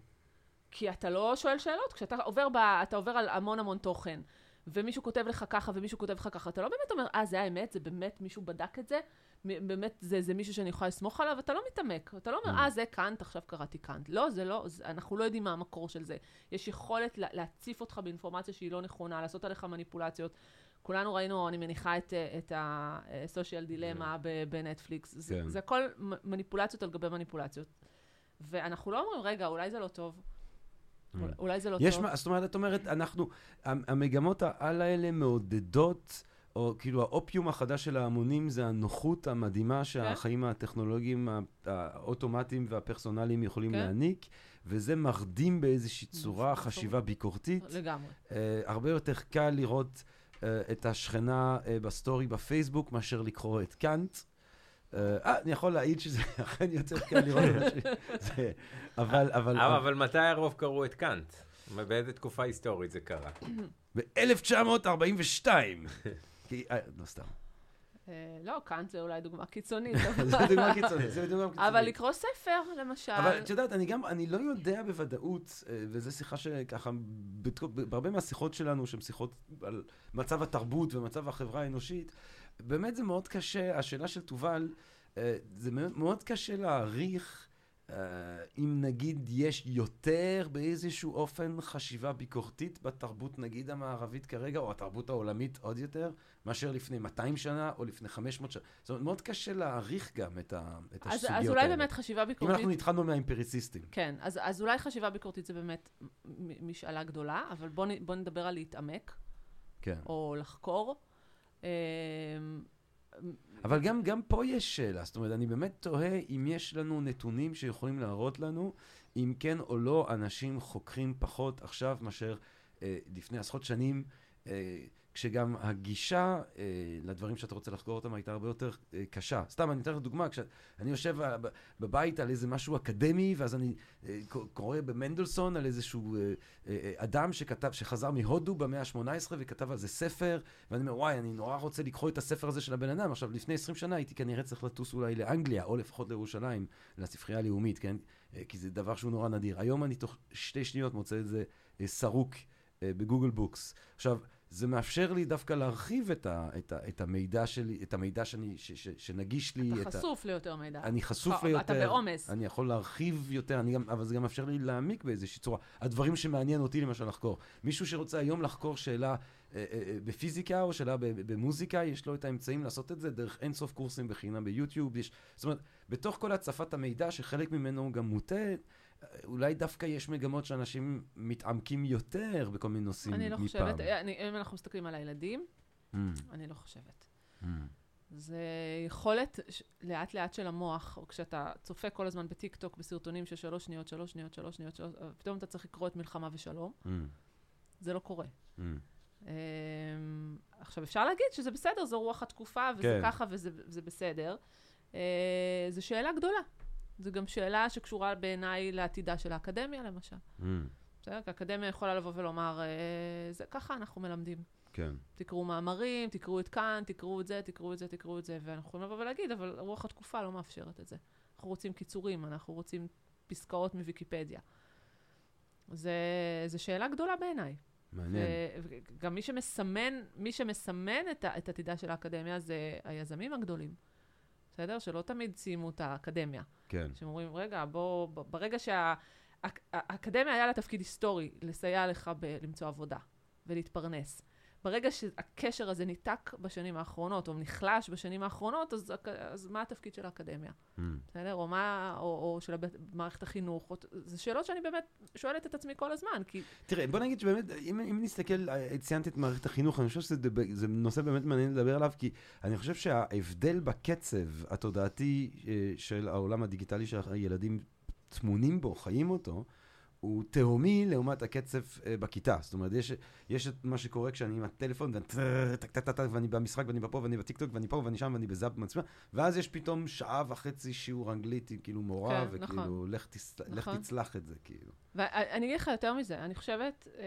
כי אתה לא שואל שאלות. כשאתה עובר, ב, אתה עובר על המון המון תוכן, ומישהו כותב לך ככה ומישהו כותב לך ככה, אתה לא באמת אומר, אה, זה האמת, זה באמת, מישהו בדק את זה, באמת, זה, זה מישהו שאני יכולה לסמוך עליו, אתה לא מתעמק. אתה לא אומר, Mm. אה, זה קאנט, עכשיו קראתי קאנט. לא, זה לא, זה, אנחנו לא יודעים מה המקור של זה. יש יכולת לה, להציף אותך באינפורמציה שהיא לא נכונה, לעשות עליך מניפולציות. כולנו ראינו, אני מניחה, את, אה, את ה-social דילמה ב- בנטפליקס. זה, כן. זה הכל מניפולציות על גבי מניפולציות. ואנחנו לא אומרים, רגע, אולי זה לא טוב. Mm. אולי זה לא יש טוב. מה, זאת אומרת, את אומרת, אנחנו, המ- המגמות העל האלה מעודדות, או כאילו האופיום החדש של ההמונים זה הנוחות המדהימה שהחיים הטכנולוגיים האוטומטיים והפרסונליים יכולים כן. להעניק, וזה מרדים באיזושהי צורה נכון. חשיבה ביקורתית. לגמרי. אה, הרבה יותר קל לראות את השכנה אה, בסטורי בפייסבוק מאשר לקרוא את קאנט. אה, אה, אני יכול להעיד שזה אכן יותר קל לראות אנשים. זה- אבל, אבל... אבל, אבל מתי הרוב קראו את קאנט? באיזה תקופה היסטורית זה קרה? ב-1942. כי, אה, לא סתם. אה, לא, קאנט זה אולי דוגמה קיצונית, זה דוגמה קיצונית, זה דוגמה קיצונית. אבל לקרוא ספר, למשל. אבל את יודעת, אני גם, אני לא יודע בוודאות, אה, וזו שיחה שככה, בהרבה מהשיחות שלנו, שהן שיחות על מצב התרבות ומצב החברה האנושית, באמת זה מאוד קשה, השאלה של תובל, אה, זה מאוד- קשה להעריך אם נגיד יש יותר באיזשהו אופן חשיבה ביקורתית בתרבות נגיד המערבית כרגע, או התרבות העולמית עוד יותר, מאשר לפני 200 שנה או לפני 500 שנה. זאת אומרת, מאוד קשה להעריך גם את, ה, את אז, הסוגיות אז אולי האלה. באמת חשיבה אם ביקורתית... אנחנו התחלנו מהאימפריסיסטים. כן, אז, אז אולי חשיבה ביקורתית זה באמת משאלה גדולה, אבל בואו בוא נדבר על להתעמק, כן. או לחקור. אבל גם, גם פה יש שאלה, זאת אומרת, אני באמת תוהה אם יש לנו נתונים שיכולים להראות לנו אם כן או לא אנשים חוקרים פחות עכשיו מאשר אה, לפני עשרות שנים, אה, כשגם הגישה אה, לדברים שאתה רוצה לחקור אותם הייתה הרבה יותר אה, קשה. סתם, אני אתן לך דוגמה, כשאני יושב בבית על איזה משהו אקדמי, ואז אני אה, קורא במנדלסון על איזשהו אה, אה, אה, אדם שכתב, שחזר מהודו במאה ה-18 וכתב על זה ספר, ואני אומר, וואי, אני נורא רוצה לקרוא את הספר הזה של הבן אדם. עכשיו, לפני 20 שנה הייתי כנראה צריך לטוס אולי לאנגליה, או לפחות לירושלים, לספרייה הלאומית, כן? אה, כי זה דבר שהוא נורא נדיר. היום אני תוך שתי שניות מוצא את זה אה, סרוק אה, ב Google Books. עכשיו, זה מאפשר לי דווקא להרחיב את, ה, את, ה, את המידע שלי, את המידע שאני, ש, ש, שנגיש לי. אתה את חשוף ליותר מידע. ה, אני חשוף אתה ליותר. בעומס. אני יכול להרחיב יותר, אני גם, אבל זה גם מאפשר לי להעמיק באיזושהי צורה. הדברים שמעניין אותי למשל לחקור. מישהו שרוצה היום לחקור שאלה אה, אה, אה, בפיזיקה או שאלה במוזיקה, יש לו את האמצעים לעשות את זה דרך אינסוף קורסים בחינם ביוטיוב. יש, זאת אומרת, בתוך כל הצפת המידע, שחלק ממנו גם מוטה, אולי דווקא יש מגמות שאנשים מתעמקים יותר בכל מיני נושאים אני לא מפעם. חושבת, אה, אני, אם אנחנו מסתכלים על הילדים, Mm, אני לא חושבת. mm, זה יכולת לאט לאט של המוח, או כשאתה צופה כל הזמן בטיק טוק בסרטונים של שלוש שניות, שלוש שניות, שלוש שניות, שלוש, אה, פתאום אתה צריך לקרוא את מלחמה ושלום, mm, זה לא קורה. mm. אמ, עכשיו, אפשר להגיד שזה בסדר, זו רוח התקופה, וזה כן. ככה וזה וזה בסדר. אה, זו שאלה גדולה. זו גם שאלה שקשורה בעיניי לעתידה של האקדמיה, למשל. mm, בסדר? כי האקדמיה יכולה לבוא ולומר, אה, זה ככה אנחנו מלמדים. כן. תקראו מאמרים, תקראו את כאן, תקראו את זה, תקראו את זה, תקראו את זה, ואנחנו יכולים לבוא ולהגיד, אבל רוח התקופה לא מאפשרת את זה. אנחנו רוצים קיצורים, אנחנו רוצים פסקאות מוויקיפדיה. זה, זה שאלה גדולה בעיניי. מעניין. וגם מי שמסמן, מי שמסמן את, את עתידה של האקדמיה זה היזמים הגדולים. בסדר? שלא תמיד סיימו את האקדמיה. כן. שהם אומרים, רגע, בוא, ב- ברגע שהאקדמיה היה לה תפקיד היסטורי, לסייע לך ב- למצוא עבודה ולהתפרנס. ברגע שהקשר הזה ניתק בשנים האחרונות, או נחלש בשנים האחרונות, אז, אז מה התפקיד של האקדמיה? Mm. בסדר? או מה, או, או של מערכת החינוך? או, זה שאלות שאני באמת שואלת את עצמי כל הזמן, כי... תראה, בוא נגיד שבאמת, אם, אם נסתכל, אה, ציינתי את מערכת החינוך, אני חושב שזה נושא באמת מעניין לדבר עליו, כי אני חושב שההבדל בקצב התודעתי אה, של העולם הדיגיטלי שהילדים טמונים בו, חיים אותו, הוא תהומי לעומת הקצב אה, בכיתה. זאת אומרת, יש, יש את מה שקורה כשאני עם הטלפון, ואני במשחק, ואני בפה, ואני בטיקטוק, ואני פה, ואני שם, ואני בזאפ מצלמה, ואז יש פתאום שעה וחצי שיעור אנגלית עם כאילו מורה, כן, וכאילו, נכון. לך, תס, לך נכון. תצלח את זה, כאילו. ואני אגיד לך יותר מזה, אני חושבת, אה,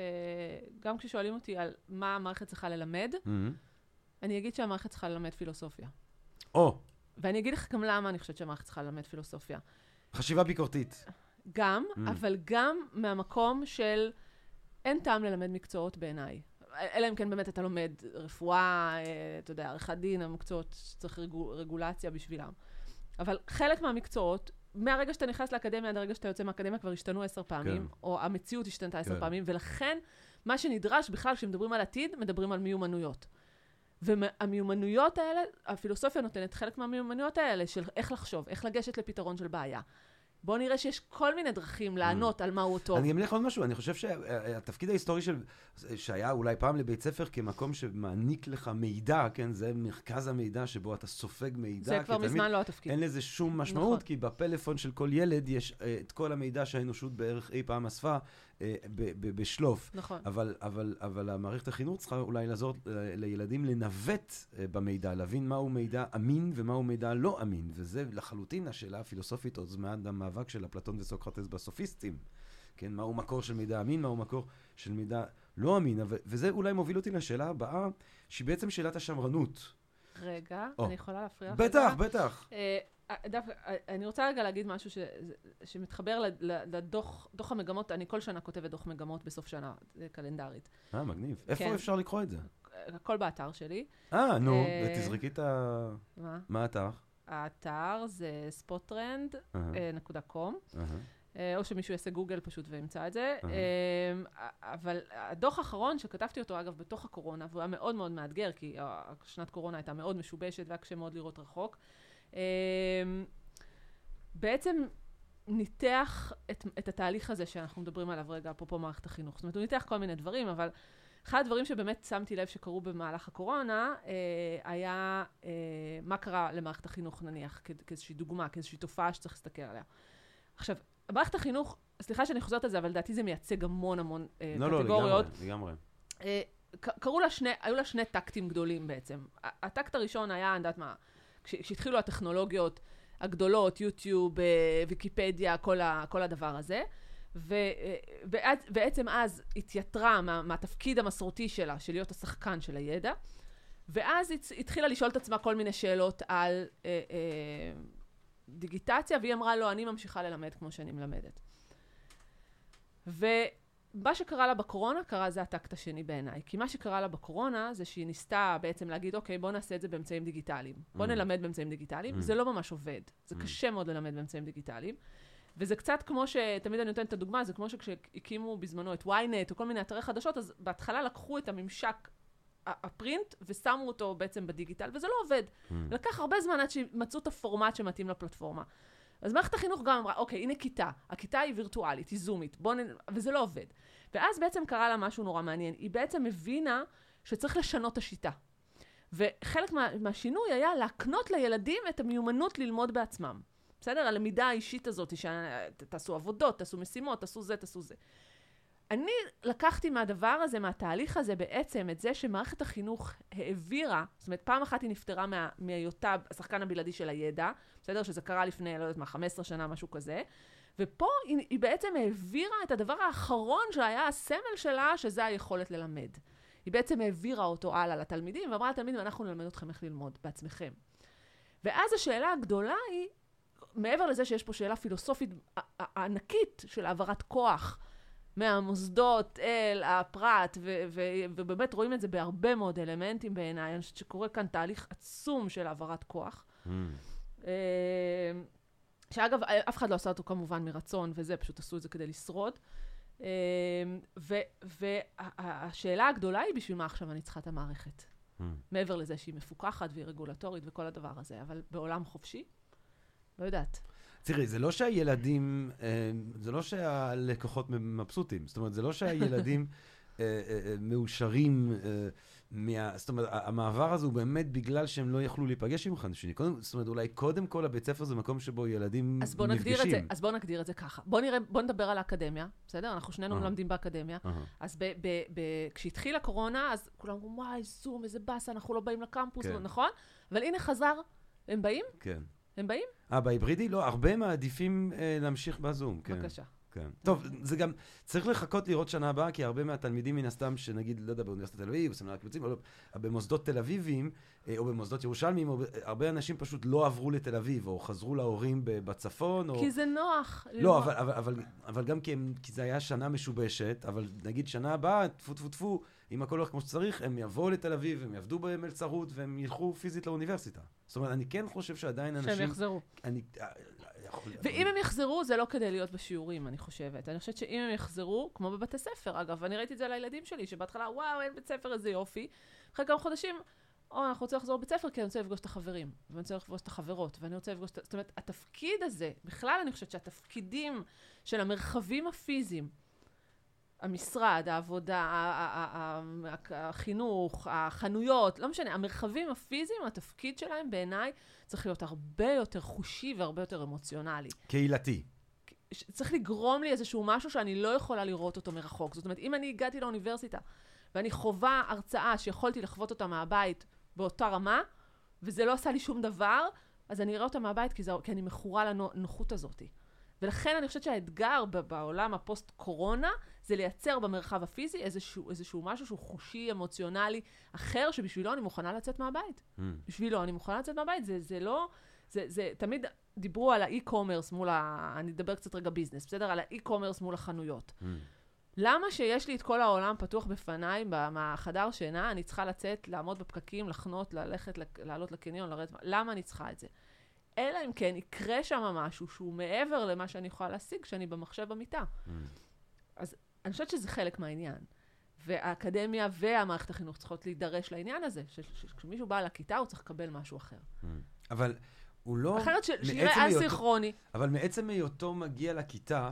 גם כששואלים אותי על מה המערכת צריכה ללמד, Mm-hmm. אני אגיד שהמערכת צריכה ללמד פילוסופיה. או, ואני אגיד לך גם למה אני חושבת שהמערכת צריכה ללמד פילוסופיה. חשיבה ביקורתית. גם, Mm. אבל גם מהמקום של אין טעם ללמד מקצועות בעיניי. אלא אם כן באמת אתה לומד רפואה, אה, אתה יודע, עריכת דין, המקצועות שצריך רגו, רגולציה בשבילם. אבל חלק מהמקצועות, מהרגע שאתה נכנס לאקדמיה עד הרגע שאתה יוצא מהאקדמיה כבר השתנו עשר פעמים, כן. או המציאות השתנתה עשר כן. פעמים, ולכן מה שנדרש בכלל כשמדברים על עתיד, מדברים על מיומנויות. והמיומנויות האלה, הפילוסופיה נותנת חלק מהמיומנויות האלה של איך לחשוב, איך לגשת לפתרון של בעיה. בואו נראה שיש כל מיני דרכים לענות על מהו טוב. אני אמליך עוד משהו, אני חושב שהתפקיד ההיסטורי של, שהיה אולי פעם לבית ספר כמקום שמעניק לך מידע, כן, זה מרכז המידע שבו אתה סופג מידע. זה כבר. מזמן לא התפקיד. אין לזה שום משמעות, נכון. כי בפלאפון של כל ילד יש אה, את כל המידע שהאנושות בערך אי פעם אספה בשלוף. נכון. אבל, אבל, אבל המערכת החינוך צריכה אולי לעזור ל- לילדים לנווט אה, במידע, להבין מהו מידע אמין ומהו מידע לא אמין, וזה לחלוטין השאלה הפילוסופית, עוד מעט המאבק של אפלטון וסוקרטס בסופיסטים. כן, מהו מקור של מידע אמין, מהו מקור של מידע לא אמין, אבל- וזה אולי מוביל אותי לשאלה הבאה, שהיא בעצם שאלת השמרנות. רגע, או. אני יכולה להפריע לך? בטח, רגע? בטח. אה, דווקא, אה, אני רוצה רגע להגיד משהו ש, שמתחבר לדוח דוח המגמות, אני כל שנה כותבת דוח מגמות בסוף שנה אה, קלנדרית. אה, מגניב. איפה כן. אפשר לקרוא את זה? הכל באתר שלי. אה, נו, אה, ותזרקי את ה... מה? מה האתר? האתר זה spottrend.com, אהה, אהה. אה, או שמישהו יעשה גוגל פשוט וימצא את זה. אה, אבל הדוח האחרון, שכתבתי אותו אגב בתוך הקורונה, והוא היה מאוד מאוד מאתגר, כי אה, שנת קורונה הייתה מאוד משובשת והיה קשה מאוד לראות רחוק. אה, בעצם ניתח את, את התהליך הזה שאנחנו מדברים עליו רגע, אפרופו מערכת החינוך. זאת אומרת, הוא ניתח כל מיני דברים, אבל אחד הדברים שבאמת שמתי לב שקרו במהלך הקורונה, אה, היה אה, מה קרה למערכת החינוך נניח, כאיזושהי דוגמה, כאיזושהי תופעה שצריך להסתכל עליה. עכשיו, מערכת החינוך, סליחה שאני חוזרת על זה, אבל לדעתי זה מייצג המון המון אה, לא, לא, קטגוריות. לגמרי, לגמרי. אה, קראו לה שני, היו לה שני טקטים גדולים בעצם. הטקט הראשון היה, אני יודעת מה, כשהתחילו הטכנולוגיות הגדולות, יוטיוב, אה, ויקיפדיה, כל, ה, כל הדבר הזה, ו, אה, אז התייתרה מה, מהתפקיד המסורתי שלה, של להיות השחקן של הידע, ואז הצ- התחילה לשאול את עצמה כל מיני שאלות על אה, אה, דיגיטציה, והיא אמרה, לא, אני ממשיכה ללמד כמו שאני מלמדת. ומה שקרה לה בקורונה, קרה, זה הטקט השני בעיניי. כי מה שקרה לה בקורונה, זה שהיא ניסתה בעצם להגיד, אוקיי, בוא נעשה את זה באמצעים דיגיטליים. בוא Mm. נלמד באמצעים דיגיטליים. Mm. זה לא ממש עובד. זה Mm. קשה מאוד ללמד באמצעים דיגיטליים. וזה קצת כמו ש... תמיד אני נותנת את הדוגמה, זה כמו שכשהקימו בזמנו את ynet או כל מיני אתרי חדשות, אז בהתחלה לקחו את הממשק הפרינט ושמו אותו בעצם בדיגיטל, וזה לא עובד. Mm. לקח הרבה זמן עד שמצאו את הפורמט שמתאים לפלטפורמה. אז מערכת החינוך גם אמרה, אוקיי, הנה כיתה, הכיתה היא וירטואלית, היא זומית, בוא נ... וזה לא עובד. ואז בעצם קרה לה משהו נורא מעניין. היא בעצם הבינה שצריך לשנות את השיטה. וחלק מה, מהשינוי היה להקנות לילדים את המיומנות ללמוד בעצמם. בסדר? הלמידה האישית הזאת, שתעשו עבודות, תעשו משימות, תעשו זה, תעשו זה. אני לקחתי מהדבר הזה, מהתהליך הזה בעצם, את זה שמערכת החינוך העבירה, זאת אומרת, פעם אחת היא נפטרה מה- מהיותה השחקן הבלעדי של הידע, בסדר? שזה קרה לפני, לא יודעת מה, 15 שנה, משהו כזה. ופה היא, היא בעצם העבירה את הדבר האחרון שהיה הסמל שלה, שזה היכולת ללמד. היא בעצם העבירה אותו הלאה לתלמידים, ואמרה לתלמידים, אנחנו נלמד אתכם איך ללמוד בעצמכם. ואז השאלה הגדולה היא, מעבר לזה שיש פה שאלה פילוסופית ענקית של העברת כוח מהמוסדות אל הפרט, ו- ו- ובאמת רואים את זה בהרבה מאוד אלמנטים בעיניי, אני חושבת שקורה כאן תהליך עצום של העברת כוח. Mm. אה, שאגב, אף אחד לא עשה אותו כמובן מרצון וזה, פשוט עשו את זה כדי לשרוד. אמ, והשאלה הגדולה היא, בשביל מה עכשיו אני צריכה את המערכת? Hmm. מעבר לזה שהיא מפוקחת והיא רגולטורית וכל הדבר הזה, אבל בעולם חופשי? לא יודעת. תראי, זה לא שהילדים, אה, זה לא שהלקוחות מבסוטים. זאת אומרת, זה לא שהילדים אה, אה, מאושרים מה... זאת אומרת, המעבר הזה הוא באמת בגלל שהם לא יכלו להיפגש עם אחד השני. זאת אומרת, אולי קודם כל הבית ספר זה מקום שבו ילדים אז בוא נפגשים. נגדיר את זה, אז בוא נגדיר את זה ככה. בוא נראה, בוא נדבר על האקדמיה, בסדר? אנחנו שנינו. מלמדים באקדמיה. אז ב, ב, ב, כשהתחילה הקורונה, אז כולם אמרו, וואי, זום, איזה באסה, אנחנו לא באים לקמפוס, כן. נכון? אבל הנה חזר, הם באים? כן. הם באים? אה, בהיברידי? לא, הרבה מעדיפים אה, להמשיך בזום, כן. בבקשה. כן. טוב, זה גם, צריך לחכות לראות שנה הבאה, כי הרבה מהתלמידים מן הסתם, שנגיד, לא יודע, באוניברסיטת תל אביב, בסמינר הקיבוצים, או לא, במוסדות תל אביביים, אה, או במוסדות ירושלמיים, או, הרבה אנשים פשוט לא עברו לתל אביב, או חזרו להורים בצפון, או... כי זה נוח. לא. אבל, אבל, אבל, אבל גם כי, הם, כי זה היה שנה משובשת, אבל נגיד שנה הבאה, טפו טפו טפו, אם הכל הולך כמו שצריך, הם יבואו לתל אביב, הם יעבדו במלצרות, והם ילכו פיזית לאוניברסיטה. זאת אומרת, אני כן חושב שעדיין אנשים... שהם יחזרו. אני... ואם הם יחזרו, זה לא כדי להיות בשיעורים, אני חושבת. אני חושבת שאם הם יחזרו, כמו בבתי ספר, אגב, אני ראיתי את זה לילדים שלי, שבהתחלה, וואו, אין בית ספר, איזה יופי. אחרי כמה חודשים, או, אנחנו רוצים לחזור לבית ספר, כי אני רוצה לפגוש את החברים, ואני רוצה לפגוש את החברות, ואני רוצה לפגוש את... זאת אומרת, התפקיד הזה, בכלל אני חושבת שהתפקידים של המרחבים הפיזיים, המשרד, העבודה, החינוך, החנויות, לא משנה, המרחבים הפיזיים, התפקיד שלהם בעיניי צריך להיות הרבה יותר חושי והרבה יותר אמוציונלי. קהילתי. צריך לגרום לי איזשהו משהו שאני לא יכולה לראות אותו מרחוק. זאת אומרת, אם אני הגעתי לאוניברסיטה ואני חווה הרצאה שיכולתי לחוות אותה מהבית באותה רמה, וזה לא עשה לי שום דבר, אז אני אראה אותה מהבית כי, זה, כי אני מכורה לנוחות הזאת. ולכן אני חושבת שהאתגר בעולם הפוסט-קורונה זה לייצר במרחב הפיזי איזשהו, איזשהו משהו שהוא חושי, אמוציונלי, אחר, שבשבילו אני מוכנה לצאת מהבית. Mm. בשבילו אני מוכנה לצאת מהבית, זה, זה לא, זה, זה, תמיד דיברו על ה e-commerce מול ה... אני אדבר קצת רגע business, בסדר? על ה e-commerce מול החנויות. Mm. למה שיש לי את כל העולם פתוח בפניי מהחדר שינה, אני צריכה לצאת, לעמוד בפקקים, לחנות, ללכת, לעלות לקניון, לרדת, למה אני צריכה את זה? אלא אם כן יקרה שם משהו שהוא מעבר למה שאני יכולה להשיג כשאני במחשב במיטה. Mm. אני חושבת שזה חלק מהעניין. והאקדמיה והמערכת החינוך צריכות להידרש לעניין הזה, שכשמישהו בא לכיתה הוא צריך לקבל משהו אחר. Mm. אבל הוא לא... אחרת ש- שיראה אסינכרוני. אבל מעצם היותו מגיע לכיתה,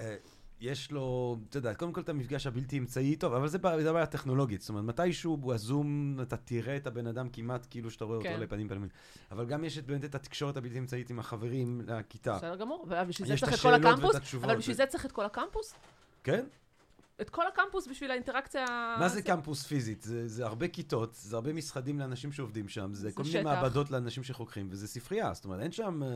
אה, יש לו, אתה יודע, קודם כל את המפגש הבלתי אמצעי, טוב, אבל זה בעיה טכנולוגית. זאת אומרת, מתישהו בזום אתה תראה את הבן אדם כמעט כאילו שאתה רואה אותו כן. לפנים פנים. אבל גם יש את, באמת את התקשורת הבלתי אמצעית עם החברים לכיתה. בסדר גמור, אבל בשביל זה צריך את כל הקמפוס. אבל בשביל זה צריך את כל הקמפוס? כן? את כל הקמפוס בשביל האינטראקציה... מה זה קמפוס פיזית? זה, זה הרבה כיתות, זה הרבה משרדים לאנשים שעובדים שם, זה, זה כל מיני. מעבדות לאנשים שחוקרים, וזה ספרייה, זאת אומרת, אין שם... אה,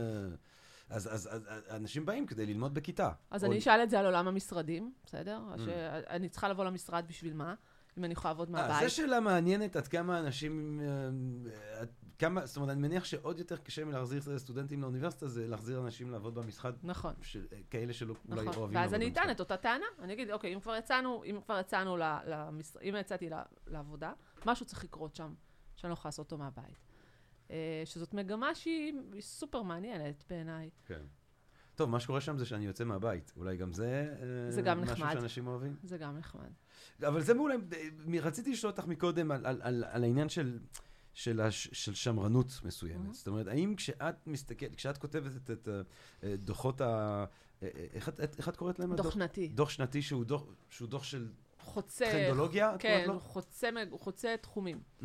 אז, אז, אז, אז אנשים באים כדי ללמוד בכיתה. אז או- אני אשאל את זה על עולם המשרדים, בסדר? Mm. שאני צריכה לבוא למשרד בשביל מה? אם אני יכולה לעבוד אה, מהבית. זו שאלה מעניינת עד כמה אנשים, אה, עד כמה, זאת אומרת, אני מניח שעוד יותר קשה מלהחזיר סטודנטים לאוניברסיטה, זה להחזיר אנשים לעבוד במשרד, נכון. של, כאלה שלא אולי נכון, אוהבים ואז אני. אטען את אותה טענה, אני אגיד, אוקיי, אם כבר יצאנו, אם כבר יצאנו, ל- למש... אם יצאתי לעבודה, משהו צריך לקרות שם, שאני לא יכולה לעשות אותו מהבית. אה, שזאת מגמה שהיא היא סופר מעניינת בעיניי. כן. טוב, מה שקורה שם זה שאני יוצא מהבית. אולי גם זה, אה, זה גם משהו נחמד. שאנשים אוהבים. זה גם נחמד. אבל זה מעולה, אה, רציתי לשאול אותך מקודם על, על, על, על העניין של, של, הש, של שמרנות מסוימת. Mhm. זאת אומרת, האם כשאת מסתכלת, כשאת כותבת את, את, דוחות ה... איך, את- איך את קוראת להם? דוח שנתי. דוח שנתי שהוא דוח, שהוא דוח של חוצה... טרנדולוגיה? כן, חוצה, חוצה תחומים. Mm.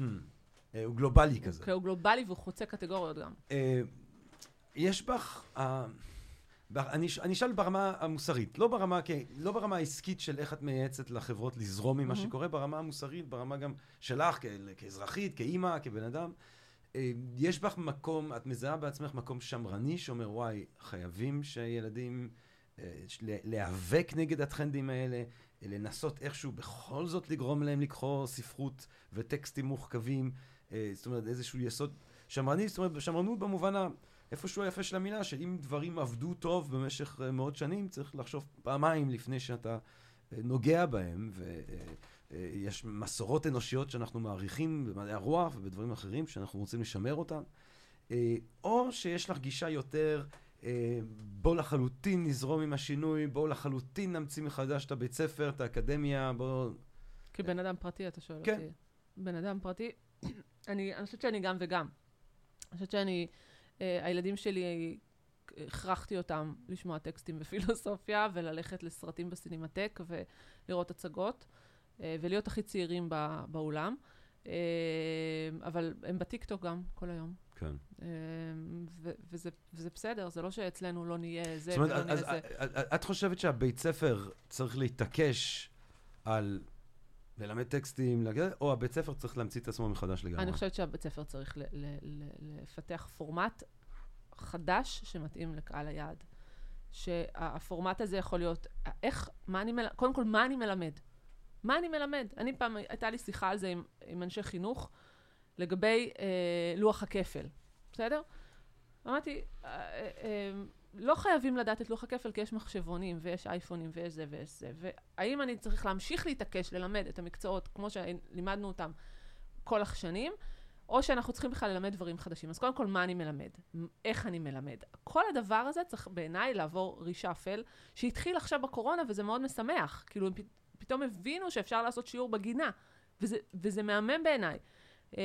אה, הוא גלובלי כזה. כי הוא גלובלי והוא חוצה קטגוריות גם. אה, יש בך, אה, אני אני אשאל ברמה המוסרית, לא ברמה, לא ברמה העסקית של איך את מייעצת לחברות לזרום ממה מהמם. שקורה, ברמה המוסרית, ברמה גם שלך כ- כאזרחית, כאימא, כבן אדם. יש בך מקום, את מזהה בעצמך מקום שמרני שאומר, וואי, חייבים שהילדים, ש- ל- להיאבק נגד הטרנדים האלה, לנסות איכשהו בכל זאת לגרום להם לקרוא ספרות וטקסטים מוחכבים, זאת אומרת, איזשהו יסוד שמרני, זאת אומרת, שמרנות במובן ה... איפשהו היפה של המילה, שאם דברים עבדו טוב במשך אה, מאות שנים, צריך לחשוב פעמיים לפני שאתה אה, נוגע בהם, ויש מסורות אנושיות שאנחנו מעריכים במדעי הרוח ובדברים אחרים שאנחנו רוצים לשמר אותם, אה, או שיש לך גישה יותר אה, בואו לחלוטין נזרום עם השינוי, בואו לחלוטין נמציא מחדש את הבית ספר, את האקדמיה, בואו... כבן אדם פרטי, אתה שואל כן. אותי. בן אדם פרטי, אני, אני חושבת שאני גם וגם. אני חושבת שאני, אה, הילדים שלי, הכרחתי אותם לשמוע טקסטים בפילוסופיה וללכת לסרטים בסינמטק ולראות הצגות אה, ולהיות הכי צעירים ב, באולם. אה, אבל הם בטיקטוק גם כל היום. כן. אה, ו- וזה, וזה בסדר, זה לא שאצלנו לא נהיה זה אומרת, ולא נהיה זה. את חושבת שהבית ספר צריך להתעקש על ללמד טקסטים, או הבית ספר צריך להמציא את עצמו מחדש לגמרי? אני חושבת שהבית ספר צריך ל- ל- ל- לפתח פורמט חדש שמתאים לקהל היעד. שהפורמט הזה יכול להיות, איך, מה אני מלמד, קודם כל, מה אני מלמד? מה אני מלמד? אני פעם, הייתה לי שיחה על זה עם, עם אנשי חינוך לגבי אה, לוח הכפל, בסדר? אמרתי, אה, אה, אה, לא חייבים לדעת את לוח הכפל כי יש מחשבונים ויש אייפונים ויש זה ויש זה. והאם אני צריך להמשיך להתעקש ללמד את המקצועות כמו שלימדנו אותם כל השנים, או שאנחנו צריכים בכלל ללמד דברים חדשים. אז קודם כל, מה אני מלמד? איך אני מלמד? כל הדבר הזה צריך בעיניי לעבור רישאפל, שהתחיל עכשיו בקורונה וזה מאוד משמח. כאילו, הם פ- פתאום הבינו שאפשר לעשות שיעור בגינה, וזה, וזה מהמם בעיניי. אמ,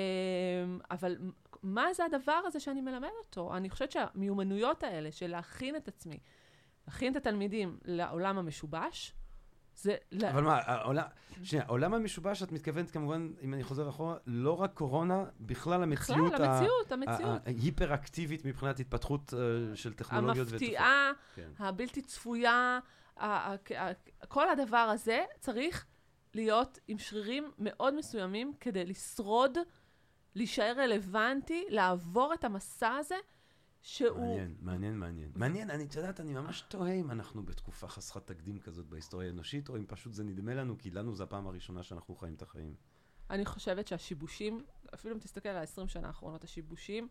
אבל מה זה הדבר הזה שאני מלמד אותו? אני חושבת שהמיומנויות האלה של להכין את עצמי, להכין את התלמידים לעולם המשובש, זה... אבל מה, העולם, שנייה, העולם המשובש, את מתכוונת כמובן, אם אני חוזר אחורה, לא רק קורונה, בכלל המציאות, בכלל, המציאות, המציאות. ההיפר-אקטיבית מבחינת התפתחות אה, של טכנולוגיות. המפתיעה, כן. הבלתי צפויה, ה- ה- ה- כל הדבר הזה צריך להיות עם שרירים מאוד מסוימים כדי לשרוד, להישאר רלוונטי, לעבור את המסע הזה, שהוא... מעניין, מעניין, מעניין. מעניין, אני, את יודעת, אני ממש תוהה אם אנחנו בתקופה חסרת תקדים כזאת בהיסטוריה האנושית, או אם פשוט זה נדמה לנו, כי לנו זו הפעם הראשונה שאנחנו חיים את החיים. אני חושבת שהשיבושים, אפילו אם תסתכל על ה-20 שנה האחרונות, השיבושים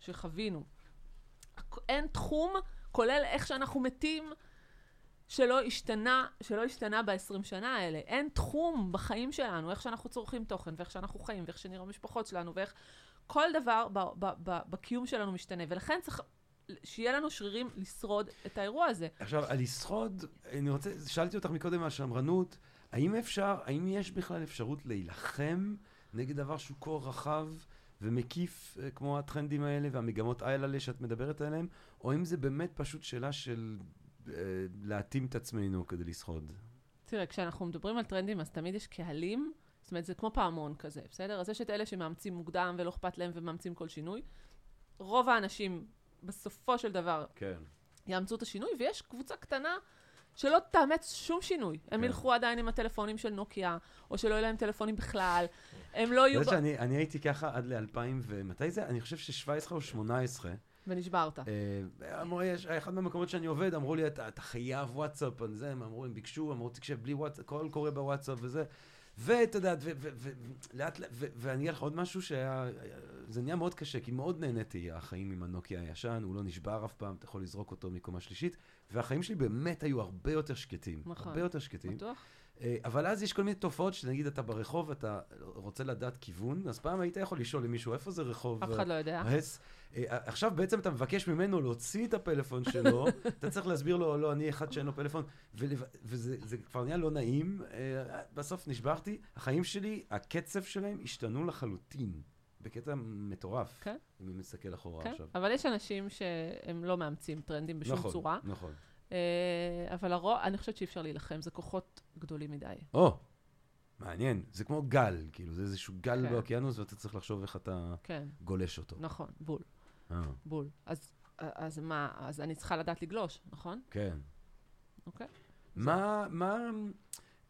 שחווינו, אין תחום, כולל איך שאנחנו מתים, שלא השתנה, שלא השתנה ב-20 שנה האלה. אין תחום בחיים שלנו, איך שאנחנו צורכים תוכן, ואיך שאנחנו חיים, ואיך שנראה המשפחות שלנו, ואיך... כל דבר ב- ב- ב- בקיום שלנו משתנה, ולכן צריך שיהיה לנו שרירים לשרוד את האירוע הזה. עכשיו, על לשרוד, אני רוצה, שאלתי אותך מקודם על שמרנות, האם אפשר, האם יש בכלל אפשרות להילחם נגד דבר שהוא כה רחב ומקיף, אה, כמו הטרנדים האלה והמגמות האלה שאת מדברת עליהם, או אם זה באמת פשוט שאלה של להתאים את עצמנו כדי לשרוד? תראה, כשאנחנו מדברים על טרנדים, אז תמיד יש קהלים, זאת אומרת, זה כמו פעמון כזה, בסדר? אז יש את אלה שמאמצים מוקדם ולא אכפת להם ומאמצים כל שינוי. רוב האנשים, בסופו של דבר, כן. יאמצו את השינוי, ויש קבוצה קטנה שלא תאמץ שום שינוי. הם כן. ילכו עדיין עם הטלפונים של נוקיה, או שלא יהיו להם טלפונים בכלל. הם לא יהיו... ב- שאני אני הייתי ככה עד ל-2000, ומתי זה? אני חושב ש-17 או 18. ונשברת. אה, אמרו, אחד מהמקומות שאני עובד, אמרו לי, אתה, חייב וואטסאפ, על זה, הם אמרו, הם ביקשו, אמרו, תקשיב, בלי וואטסאפ, הכל קורה בוואטסאפ וזה. ואתה יודע, ו- ו- ו- לאט ואני אגיד לך עוד משהו שהיה, זה נהיה מאוד קשה, כי מאוד נהניתי החיים עם הנוקיה הישן, הוא לא נשבר אף פעם, אתה יכול לזרוק אותו מקומה שלישית, והחיים שלי באמת היו הרבה יותר שקטים. נכון. הרבה יותר שקטים. בטוח? אה, אבל אז יש כל מיני תופעות שנגיד אתה ברחוב, אתה רוצה לדעת כיוון, אז פעם היית יכול לשאול למישהו, איפה זה רחוב? אף אחד לא יודע. הס. אה, עכשיו בעצם אתה מבקש ממנו להוציא את הפלאפון שלו, אתה צריך להסביר לו, לא, אני אחד שאין לו פלאפון, וזה זה כבר נהיה לא נעים. אה, בסוף נשברתי, החיים שלי, הקצב שלהם השתנו לחלוטין, בקטע מטורף, כן. אם אני מסתכל אחורה כן, עכשיו. אבל יש אנשים שהם לא מאמצים טרנדים בשום נכון, צורה. נכון. אה, אבל הרוב, אני חושבת שאי אפשר להילחם, זה כוחות גדולים מדי. או, מעניין, זה כמו גל, כאילו, זה איזשהו גל כן. באוקיינוס ואתה צריך לחשוב איך אתה כן, גולש אותו. נכון, בול, אה, בול. אז, אז מה, אז אני צריכה לדעת לגלוש, נכון? כן. אוקיי. מה, מה,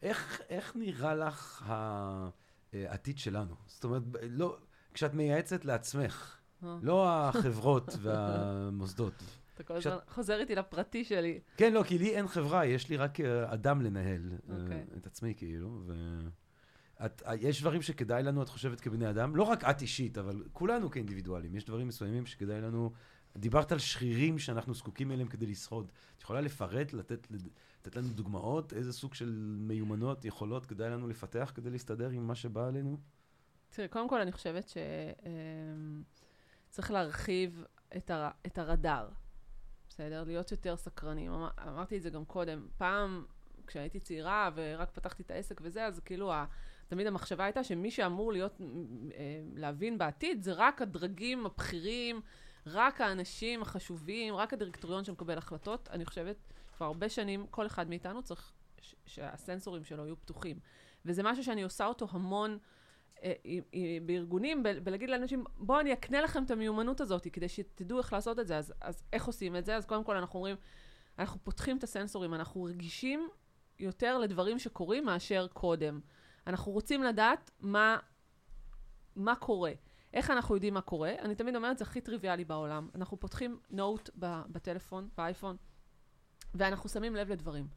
איך, איך נראה לך ה- אה, העתיד שלנו? זאת אומרת, לא, כשאת מייעצת לעצמך, אה. לא החברות והמוסדות. אתה כל הזמן חוזר איתי לפרטי שלי. כן, לא, כי לי אין חברה, יש לי רק אה, אדם לנהל אה, אוקיי. את עצמי, כאילו. את, אה, יש דברים שכדאי לנו, את חושבת, כבני אדם, לא רק את אישית, אבל כולנו כאינדיבידואלים, יש דברים מסוימים שכדאי לנו... דיברת על שרירים שאנחנו זקוקים אליהם כדי לשרוד. את יכולה לפרט, לתת, לתת לנו דוגמאות, איזה סוג של מיומנות, יכולות כדאי לנו לפתח כדי להסתדר עם מה שבא עלינו? תראה, קודם כל אני חושבת שצריך להרחיב את, הר, את הרדאר, בסדר? להיות יותר סקרנים. אמר, אמרתי את זה גם קודם. פעם, כשהייתי צעירה ורק פתחתי את העסק וזה, אז כאילו, ה, תמיד המחשבה הייתה שמי שאמור להיות, אה, להבין בעתיד, זה רק הדרגים הבכירים, רק האנשים החשובים, רק הדירקטוריון שמקבל החלטות. אני חושבת, כבר הרבה שנים, כל אחד מאיתנו צריך שהסנסורים שלו יהיו פתוחים. וזה משהו שאני עושה אותו המון. אה, אה, אה, בארגונים, בלהגיד לאנשים, בואו אני אקנה לכם את המיומנות הזאת, כדי שתדעו איך לעשות את זה. אז, אז איך עושים את זה? אז קודם כל אנחנו אומרים, אנחנו פותחים את הסנסורים, אנחנו רגישים יותר לדברים שקורים מאשר קודם. אנחנו רוצים לדעת מה, מה קורה. איך אנחנו יודעים מה קורה? אני תמיד אומרת, זה הכי טריוויאלי בעולם. אנחנו פותחים נוט בטלפון, באייפון, ואנחנו שמים לב לדברים.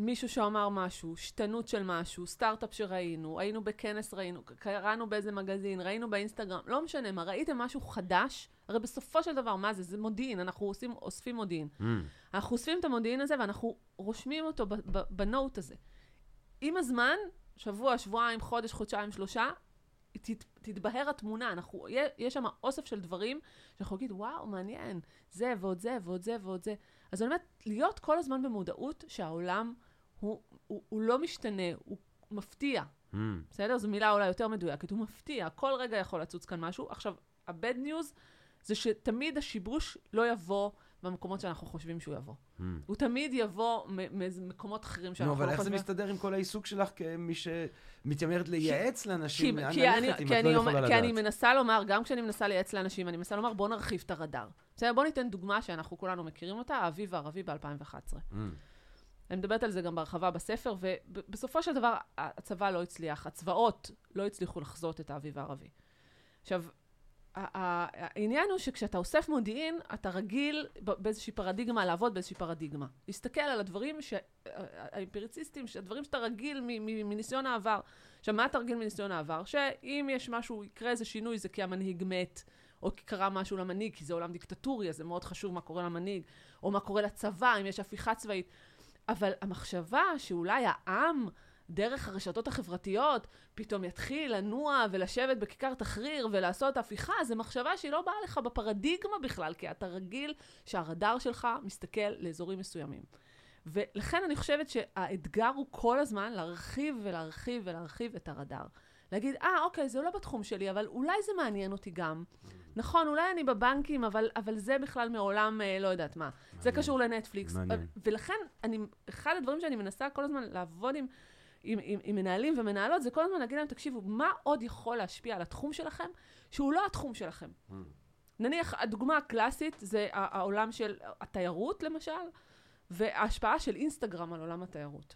מישהו שאמר משהו, שתנות של משהו, סטארט-אפ שראינו, היינו בכנס, ראינו, קראנו באיזה מגזין, ראינו באינסטגרם, לא משנה מה, ראיתם משהו חדש, הרי בסופו של דבר, מה זה? זה מודיעין, אנחנו עושים, אוספים מודיעין. Mm. אנחנו אוספים את המודיעין הזה ואנחנו רושמים אותו בנוט הזה. עם הזמן, שבוע, שבועיים, חודש, חודשיים, שלושה, תת, תתבהר התמונה. אנחנו, יש שם אוסף של דברים שאנחנו נגיד, וואו, מעניין, זה ועוד זה ועוד זה ועוד זה. אז אני אומרת, להיות כל הזמן במודעות שהעולם הוא, הוא, הוא לא משתנה, הוא מפתיע. Mm. בסדר? זו מילה אולי יותר מדויקת. הוא מפתיע, כל רגע יכול לצוץ כאן משהו. עכשיו, ה-bad news זה שתמיד השיבוש לא יבוא במקומות שאנחנו חושבים שהוא יבוא. Mm. הוא תמיד יבוא ממקומות אחרים נו, שאנחנו אבל לא איך זה חושבים. מסתדר עם כל העיסוק שלך כמי שמתיימרת לייעץ לאנשים לאן כי, אני, ללכת אם כי, את לא יכולה אומר, כי אני לדעת? מנסה לומר, גם כשאני מנסה לייעץ לאנשים, אני מנסה לומר, בואו נרחיב את הרדאר. בסדר, בואו ניתן דוגמה שאנחנו כולנו מכירים אותה, האביב הערבי ב-2011. אני מדברת על זה גם בהרחבה בספר, ובסופו של דבר הצבא לא הצליח, הצבאות לא הצליחו לחזות את האביב הערבי. עכשיו, העניין הוא שכשאתה אוסף מודיעין, אתה רגיל באיזושהי פרדיגמה לעבוד באיזושהי פרדיגמה. להסתכל על הדברים, ש- האמפיריציסטים, הדברים שאתה רגיל מניסיון העבר. עכשיו, מה אתה רגיל מניסיון העבר? שאם יש משהו, יקרה איזה שינוי, זה כי המנהיג מת, או כי קרה משהו למנהיג, כי זה עולם דיקטטורי, אז זה מאוד חשוב מה קורה למנהיג, או מה קורה לצבא, אם יש הפיכה צבאית. אבל המחשבה שאולי העם, דרך הרשתות החברתיות, פתאום יתחיל לנוע ולשבת בכיכר תחריר ולעשות הפיכה, זו מחשבה שהיא לא באה לך בפרדיגמה בכלל, כי אתה רגיל שהרדאר שלך מסתכל לאזורים מסוימים. ולכן אני חושבת שהאתגר הוא כל הזמן להרחיב ולהרחיב ולהרחיב את הרדאר. להגיד, אה, אוקיי, זה לא בתחום שלי, אבל אולי זה מעניין אותי גם. נכון, אולי אני בבנקים, אבל, אבל זה בכלל מעולם, אה, לא יודעת מה. זה קשור לנטפליקס. מעניין. ולכן, אני, אחד הדברים שאני מנסה כל הזמן לעבוד עם, עם, עם, עם מנהלים ומנהלות, זה כל הזמן להגיד להם, תקשיבו, מה עוד יכול להשפיע על התחום שלכם, שהוא לא התחום שלכם? Mm. נניח, הדוגמה הקלאסית זה העולם של התיירות, למשל, וההשפעה של אינסטגרם על עולם התיירות.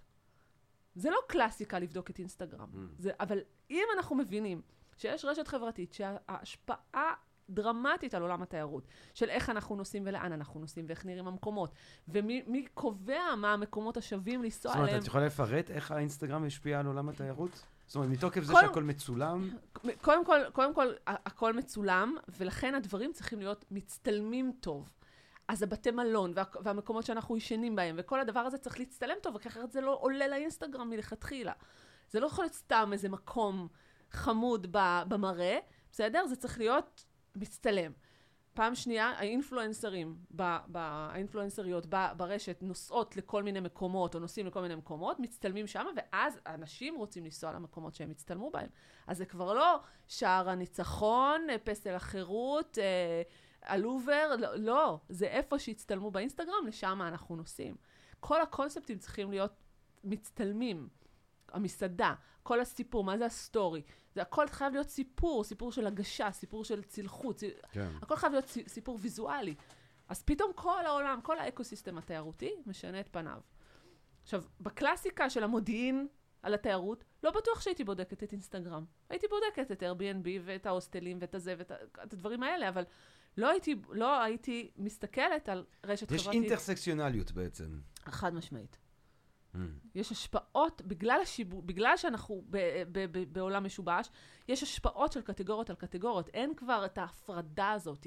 זה לא קלאסיקה לבדוק את אינסטגרם. Mm. זה, אבל אם אנחנו מבינים שיש רשת חברתית שההשפעה דרמטית על עולם התיירות, של איך אנחנו נוסעים ולאן אנחנו נוסעים ואיך נראים המקומות, ומי מי קובע מה המקומות השווים לנסוע זאת אומרת, אליהם. את יכולה לפרט איך האינסטגרם השפיע על עולם התיירות? זאת אומרת, מתוקף זה קודם- שהכל מצולם, קודם כל, קודם כל, הכל מצולם, ולכן הדברים צריכים להיות מצטלמים טוב. אז הבתי מלון וה, והמקומות שאנחנו ישנים בהם, וכל הדבר הזה צריך להצטלם טוב, כי אחרת זה לא עולה לאינסטגרם מלכתחילה. זה לא יכול להיות סתם איזה מקום חמוד במראה, בסדר? זה צריך להיות מצטלם. פעם שנייה, האינפלואנסרים, ב, ב, האינפלואנסריות ב, ברשת נוסעות לכל מיני מקומות, או נוסעים לכל מיני מקומות, מצטלמים שם, ואז אנשים רוצים לנסוע למקומות שהם הצטלמו בהם. אז זה כבר לא שער הניצחון, אה, פסל החירות, אה, הלובר, לא, לא, זה איפה שהצטלמו באינסטגרם, לשם אנחנו נוסעים. כל הקונספטים צריכים להיות מצטלמים. המסעדה, כל הסיפור, מה זה ה story. זה הכל חייב להיות סיפור, סיפור של הגשה, סיפור של צלחות, כן. הכל חייב להיות סי- סיפור ויזואלי. אז פתאום כל העולם, כל האקוסיסטם התיירותי משנה את פניו. עכשיו, בקלאסיקה של המודיעין על התיירות, לא בטוח שהייתי בודקת את אינסטגרם. הייתי בודקת את Airbnb ואת ההוסטלים ואת הזה ואת הדברים האלה, אבל לא הייתי, לא הייתי מסתכלת על רשת יש חברתית. אינטרסקציונליות בעצם. חד משמעית. Mm. יש השפעות, בגלל, השיבו, בגלל שאנחנו ב, ב, ב, בעולם משובש, יש השפעות של קטגוריות על קטגוריות. אין כבר את ההפרדה הזאת.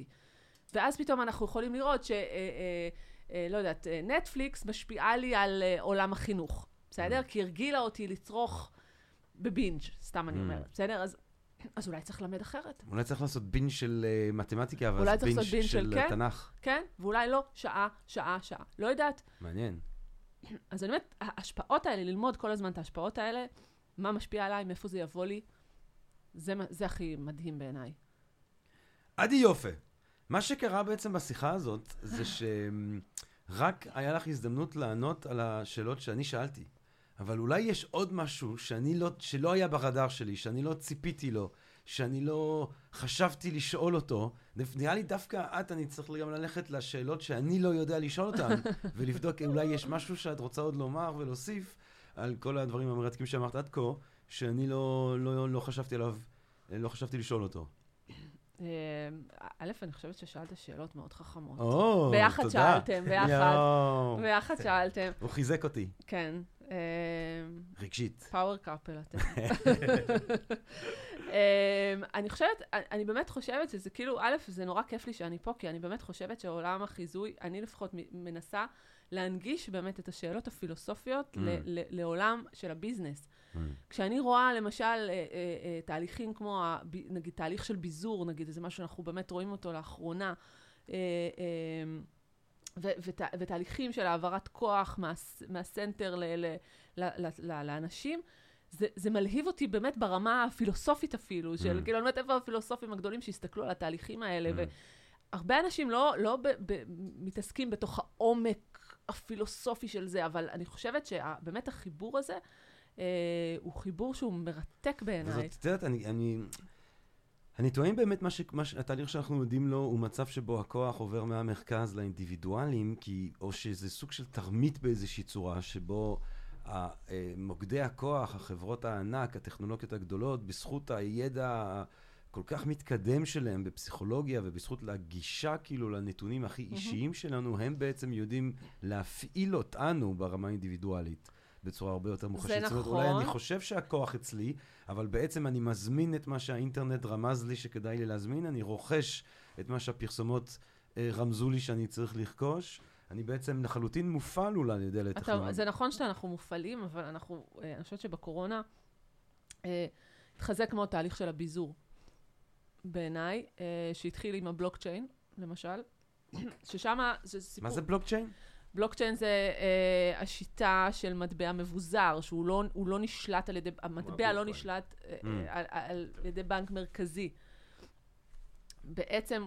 ואז פתאום אנחנו יכולים לראות ש... אה, אה, אה, לא יודעת, אה, נטפליקס משפיעה לי על אה, עולם החינוך, בסדר? כי הרגילה אותי לצרוך בבינג', סתם אני Mm. אומרת, בסדר? אז אז אולי צריך ללמד אחרת. אולי צריך לעשות בין של אה, מתמטיקה, אבל אולי אז צריך בין לעשות בין של של כן. תנ"ך. כן? ואולי לא, שעה, שעה, שעה. לא יודעת. מעניין. אז אני באמת, ההשפעות האלה, ללמוד כל הזמן את ההשפעות האלה, מה משפיע עליי, מאיפה זה יבוא לי, זה, זה הכי מדהים בעיניי. עדי יופה, מה שקרה בעצם בשיחה הזאת, זה שרק היה לך הזדמנות לענות על השאלות שאני שאלתי. אבל אולי יש עוד משהו שאני לא, שלא היה ברדאר שלי, שאני לא ציפיתי לו, שאני לא חשבתי לשאול אותו. נראה לי דווקא את, אני צריך גם ללכת לשאלות שאני לא יודע לשאול אותן, ולבדוק אולי יש משהו שאת רוצה עוד לומר ולהוסיף על כל הדברים המרתקים שאמרת עד כה, שאני לא, לא, לא חשבתי עליו, לא חשבתי לשאול אותו. אה, א', אני חושבת ששאלת שאלות מאוד חכמות. או, ביחד תודה. שאלתם, ביחד. ביחד שאלתם, הוא חיזק אותי, כן. רגשית. power couple אתם. אמ, אני חושבת, אני באמת חושבת שזה כאילו, א', זה נורא כיף לי שאני פה, כי אני באמת חושבת שעולם החיזוי, אני לפחות מנסה להנגיש באמת את השאלות הפילוסופיות ממ. לעולם של ה business. ממ. כשאני רואה למשל אה, אה, אה, תהליכים כמו, נגיד, תהליך של ביזור, נגיד, זה משהו שאנחנו באמת רואים אותו לאחרונה, אה, אה, ו- ות- ותהליכים של העברת כוח מה- מהסנטר ל- ל- ל- ל- ל- לאנשים, זה, זה מלהיב אותי באמת ברמה הפילוסופית אפילו, של Mm. כאילו, אני לא יודעת איפה הפילוסופים הגדולים שהסתכלו על התהליכים האלה, Mm. והרבה אנשים לא, לא ב, ב, מתעסקים בתוך העומק הפילוסופי של זה, אבל אני חושבת שבאמת החיבור הזה, אה, הוא חיבור שהוא מרתק בעיניי. את יודעת, אני, אני, אני טוען באמת מה ש, מה ש, התהליך שאנחנו יודעים לו הוא מצב שבו הכוח עובר מהמרכז לאינדיבידואלים, כי, או שזה סוג של תרמית באיזושהי צורה, שבו אה, מוקדי הכוח, החברות הענק, הטכנולוגיות הגדולות, בזכות הידע הכל כך מתקדם שלהם בפסיכולוגיה ובזכות לגישה כאילו לנתונים הכי אישיים שלנו, הם בעצם יודעים להפעיל אותנו ברמה האינדיבידואלית. בצורה הרבה יותר מוחשית. זאת אומרת, אולי נכון. אני חושב שהכוח אצלי, אבל בעצם אני מזמין את מה שהאינטרנט רמז לי שכדאי לי להזמין, אני רוכש את מה שהפרסומות אה, רמזו לי שאני צריך לרכוש. אני בעצם לחלוטין מופעל אולי על ידי אתה, לטכנולוגיה. זה נכון שאנחנו מופעלים, אבל אנחנו, אה, אני חושבת שבקורונה אה, התחזק מאוד תהליך של הביזור, בעיניי, אה, שהתחיל עם הבלוקצ'יין, למשל, ששם זה סיפור... מה זה בלוקצ'יין? בלוקצ'יין זה אה, השיטה של מטבע מבוזר, שהוא לא, לא נשלט על ידי, המטבע לא. נשלט אה, Mm. אה, על, על ידי בנק מרכזי. בעצם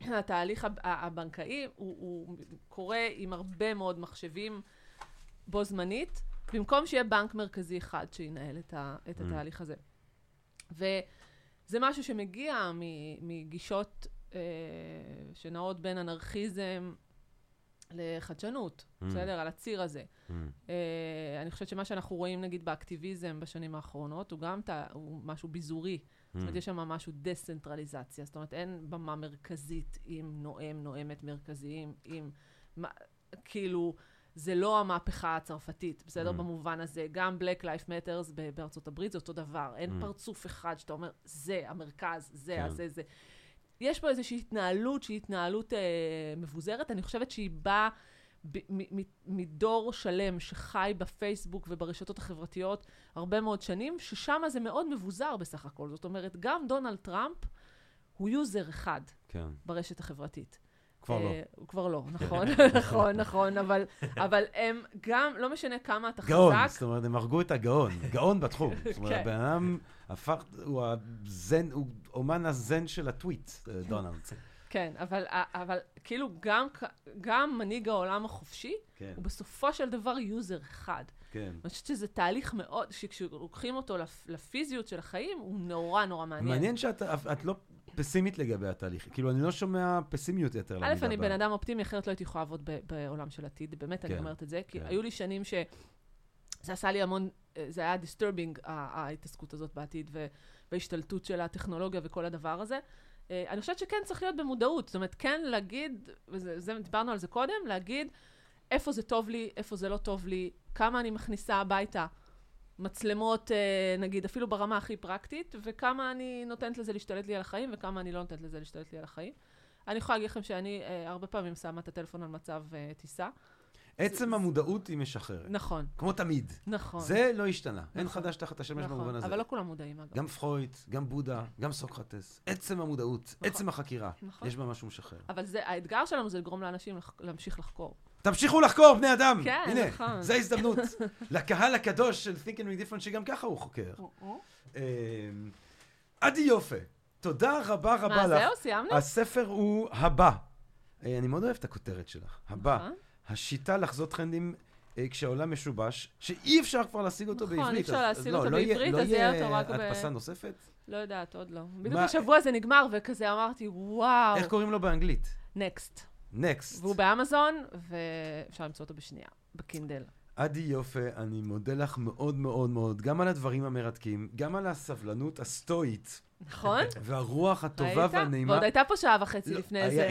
התהליך הב- הבנקאי הוא, הוא קורה עם הרבה מאוד מחשבים בו זמנית, במקום שיהיה בנק מרכזי אחד שינהל את, ה, את Mm. התהליך הזה. וזה משהו שמגיע מגישות אה, שנעות בין אנרכיזם לחדשנות, Mm. בסדר? על הציר הזה. Mm. אה, אני חושבת שמה שאנחנו רואים נגיד באקטיביזם בשנים האחרונות, הוא גם תה, הוא משהו ביזורי. זאת אומרת, Mm. יש שם משהו דסנטרליזציה. זאת אומרת, אין במה מרכזית עם נואם, נואמת מרכזיים, עם... מה, כאילו, זה לא המהפכה הצרפתית, בסדר? Mm. במובן הזה. גם Black Life Matters בארצות הברית זה אותו דבר. אין Mm. פרצוף אחד שאתה אומר, זה המרכז, זה, כן. הזה, זה. יש פה איזושהי התנהלות שהיא התנהלות אה, מבוזרת. אני חושבת שהיא באה מדור שלם שחי בפייסבוק וברשתות החברתיות הרבה מאוד שנים, ששם זה מאוד מבוזר בסך הכל. זאת אומרת, גם דונלד טראמפ הוא user אחד כן, ברשת החברתית. כבר לא. אה, הוא כבר לא, נכון, נכון, נכון, אבל, אבל הם גם, לא משנה כמה אתה גאון, חזק, זאת אומרת, הם הרגו את הגאון, גאון בתחום. זאת אומרת, כן. הבן אדם הפך, הוא הזן, הוא אומן הזן של הטוויט, אה, דונלד. כן, אבל, אבל כאילו גם, גם מנהיג העולם החופשי, כן, הוא בסופו של דבר user אחד. כן. אני חושבת שזה תהליך מאוד, שכשלוקחים אותו לפ- לפיזיות של החיים, הוא נורא נורא מעניין. מעניין שאת את לא פסימית לגבי התהליך. כאילו, אני לא שומע פסימיות יותר א', לעמידה אני בן אדם אופטימי, אחרת לא הייתי יכולה לעבוד בעולם של עתיד, באמת, אני כן, אומרת את זה, כי כן. היו לי שנים ש... זה עשה לי המון, אה, זה היה disturbing, ההתעסקות הזאת בעתיד, וההשתלטות של הטכנולוגיה וכל הדבר הזה. אה, אני חושבת שכן צריך להיות במודעות, זאת אומרת, כן להגיד, וזה, זה, דיברנו על זה קודם, להגיד איפה זה טוב לי, איפה זה לא טוב לי, כמה אני מכניסה הביתה מצלמות, אה, נגיד, אפילו ברמה הכי פרקטית, וכמה אני נותנת לזה להשתלט לי על החיים, וכמה אני לא נותנת לזה להשתלט לי על החיים. אני יכולה להגיד לכם שאני הרבה פעמים שמה את הטלפון על מצב טיסה. עצם המודעות היא משחררת. נכון, כמו תמיד. נכון. זה לא השתנה. אין נכון. חדש תחת השמש נכון, במובן הזה. אבל לא כולם מודעים, אגב. גם פרויד, גם בודה, גם סוקרטס. עצם המודעות, נכון. עצם החקירה, נכון. יש בה משהו משחרר. אבל זה, האתגר שלנו זה לגרום לאנשים לח- להמשיך לחקור. תמשיכו לחקור, בני אדם! כן, הנה, נכון. זו ההזדמנות. לקהל הקדוש של Think and Read Different, שגם ככה הוא חוקר. אמ, עדי יופה, תודה רבה רבה מה, לך. זהו? סיימנו? הספר הוא הבא. אה, אני מאוד אוהב את הכותרת שלך. הבא. נכון. השיטה לחזות טרנדים אה, כשהעולם משובש, שאי אפשר כבר להשיג אותו נכון, בעברית. אי אפשר להשיג לא, אותו לא יהיה- בעברית, לא אז יהיה אותו רק ב- הדפסה נוספת? לא יודעת, עוד לא. בדיוק השבוע זה נגמר, וכזה אמרתי, וואו, איך קוראים לו באנגלית? נקסט. נקסט. והוא באמזון, ואפשר למצוא אותו בשנייה, בקינדל. עדי יופה, אני מודה לך מאוד מאוד מאוד, גם על הדברים המרתקים, גם על הסבלנות הסטואית, נכון? והרוח הטובה? והנעימה. ועוד הייתה פה שעה וחצי לא, לפני זה.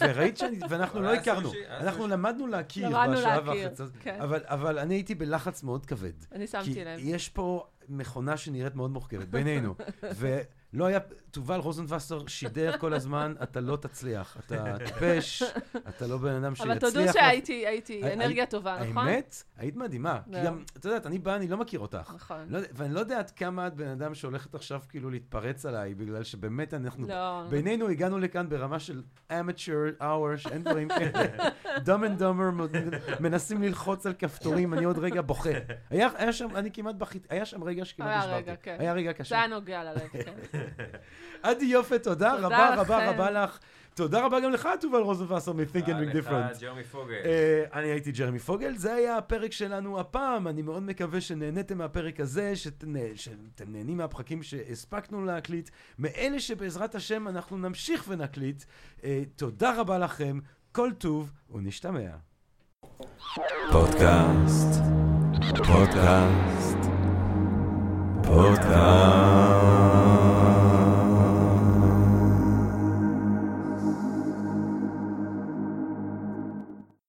וראית שאני, ואנחנו לא הכרנו. אנחנו. למדנו להכיר בשעה וחצי. כן. אבל, אבל אני הייתי בלחץ מאוד כבד. אני כי שמתי לב. יש פה מכונה שנראית מאוד מורכבת בינינו. ולא היה, תובל רוזנבסר שידר כל הזמן, אתה לא תצליח. אתה טיפש, אתה לא בן אדם שיצליח. אבל תודו שהייתי הייתי הי- אנרגיה טובה, נכון? האמת, היית מדהימה. כי זהו. גם, את יודעת, אני בא, אני לא מכיר אותך. נכון. לא ואני לא יודע עד כמה את בן אדם שהולכת עכשיו כאילו להתפרץ עליי, בגלל שבאמת אנחנו... לא. בינינו הגענו לכאן ברמה של amateur hour, שאין דברים כאלה. dumb and dumber מנסים ללחוץ על כפתורים, אני עוד רגע בוכה. היה, היה שם, אני כמעט בכיתי, היה שם רגע שכמעט היה נשברתי. רגע, כן. היה רגע זה קשה. היה נוגע ללב, כן. עדי יופה, תודה תודה רבה רבה לכם. רבה לך. תודה רבה גם לך, תובל רוזנבסר מ-Think and Ring Different. לך, ג'רמי פוגל. אה, אני הייתי ג'רמי פוגל, זה היה הפרק שלנו הפעם, אני מאוד מקווה שנהניתם מהפרק הזה, שאתם שאתם נהנים מהפרקים שהספקנו להקליט, מאלה שבעזרת השם אנחנו נמשיך ונקליט. אה, תודה רבה לכם, כל טוב ונשתמע. פודקאסט, פודקאסט, פודקאסט.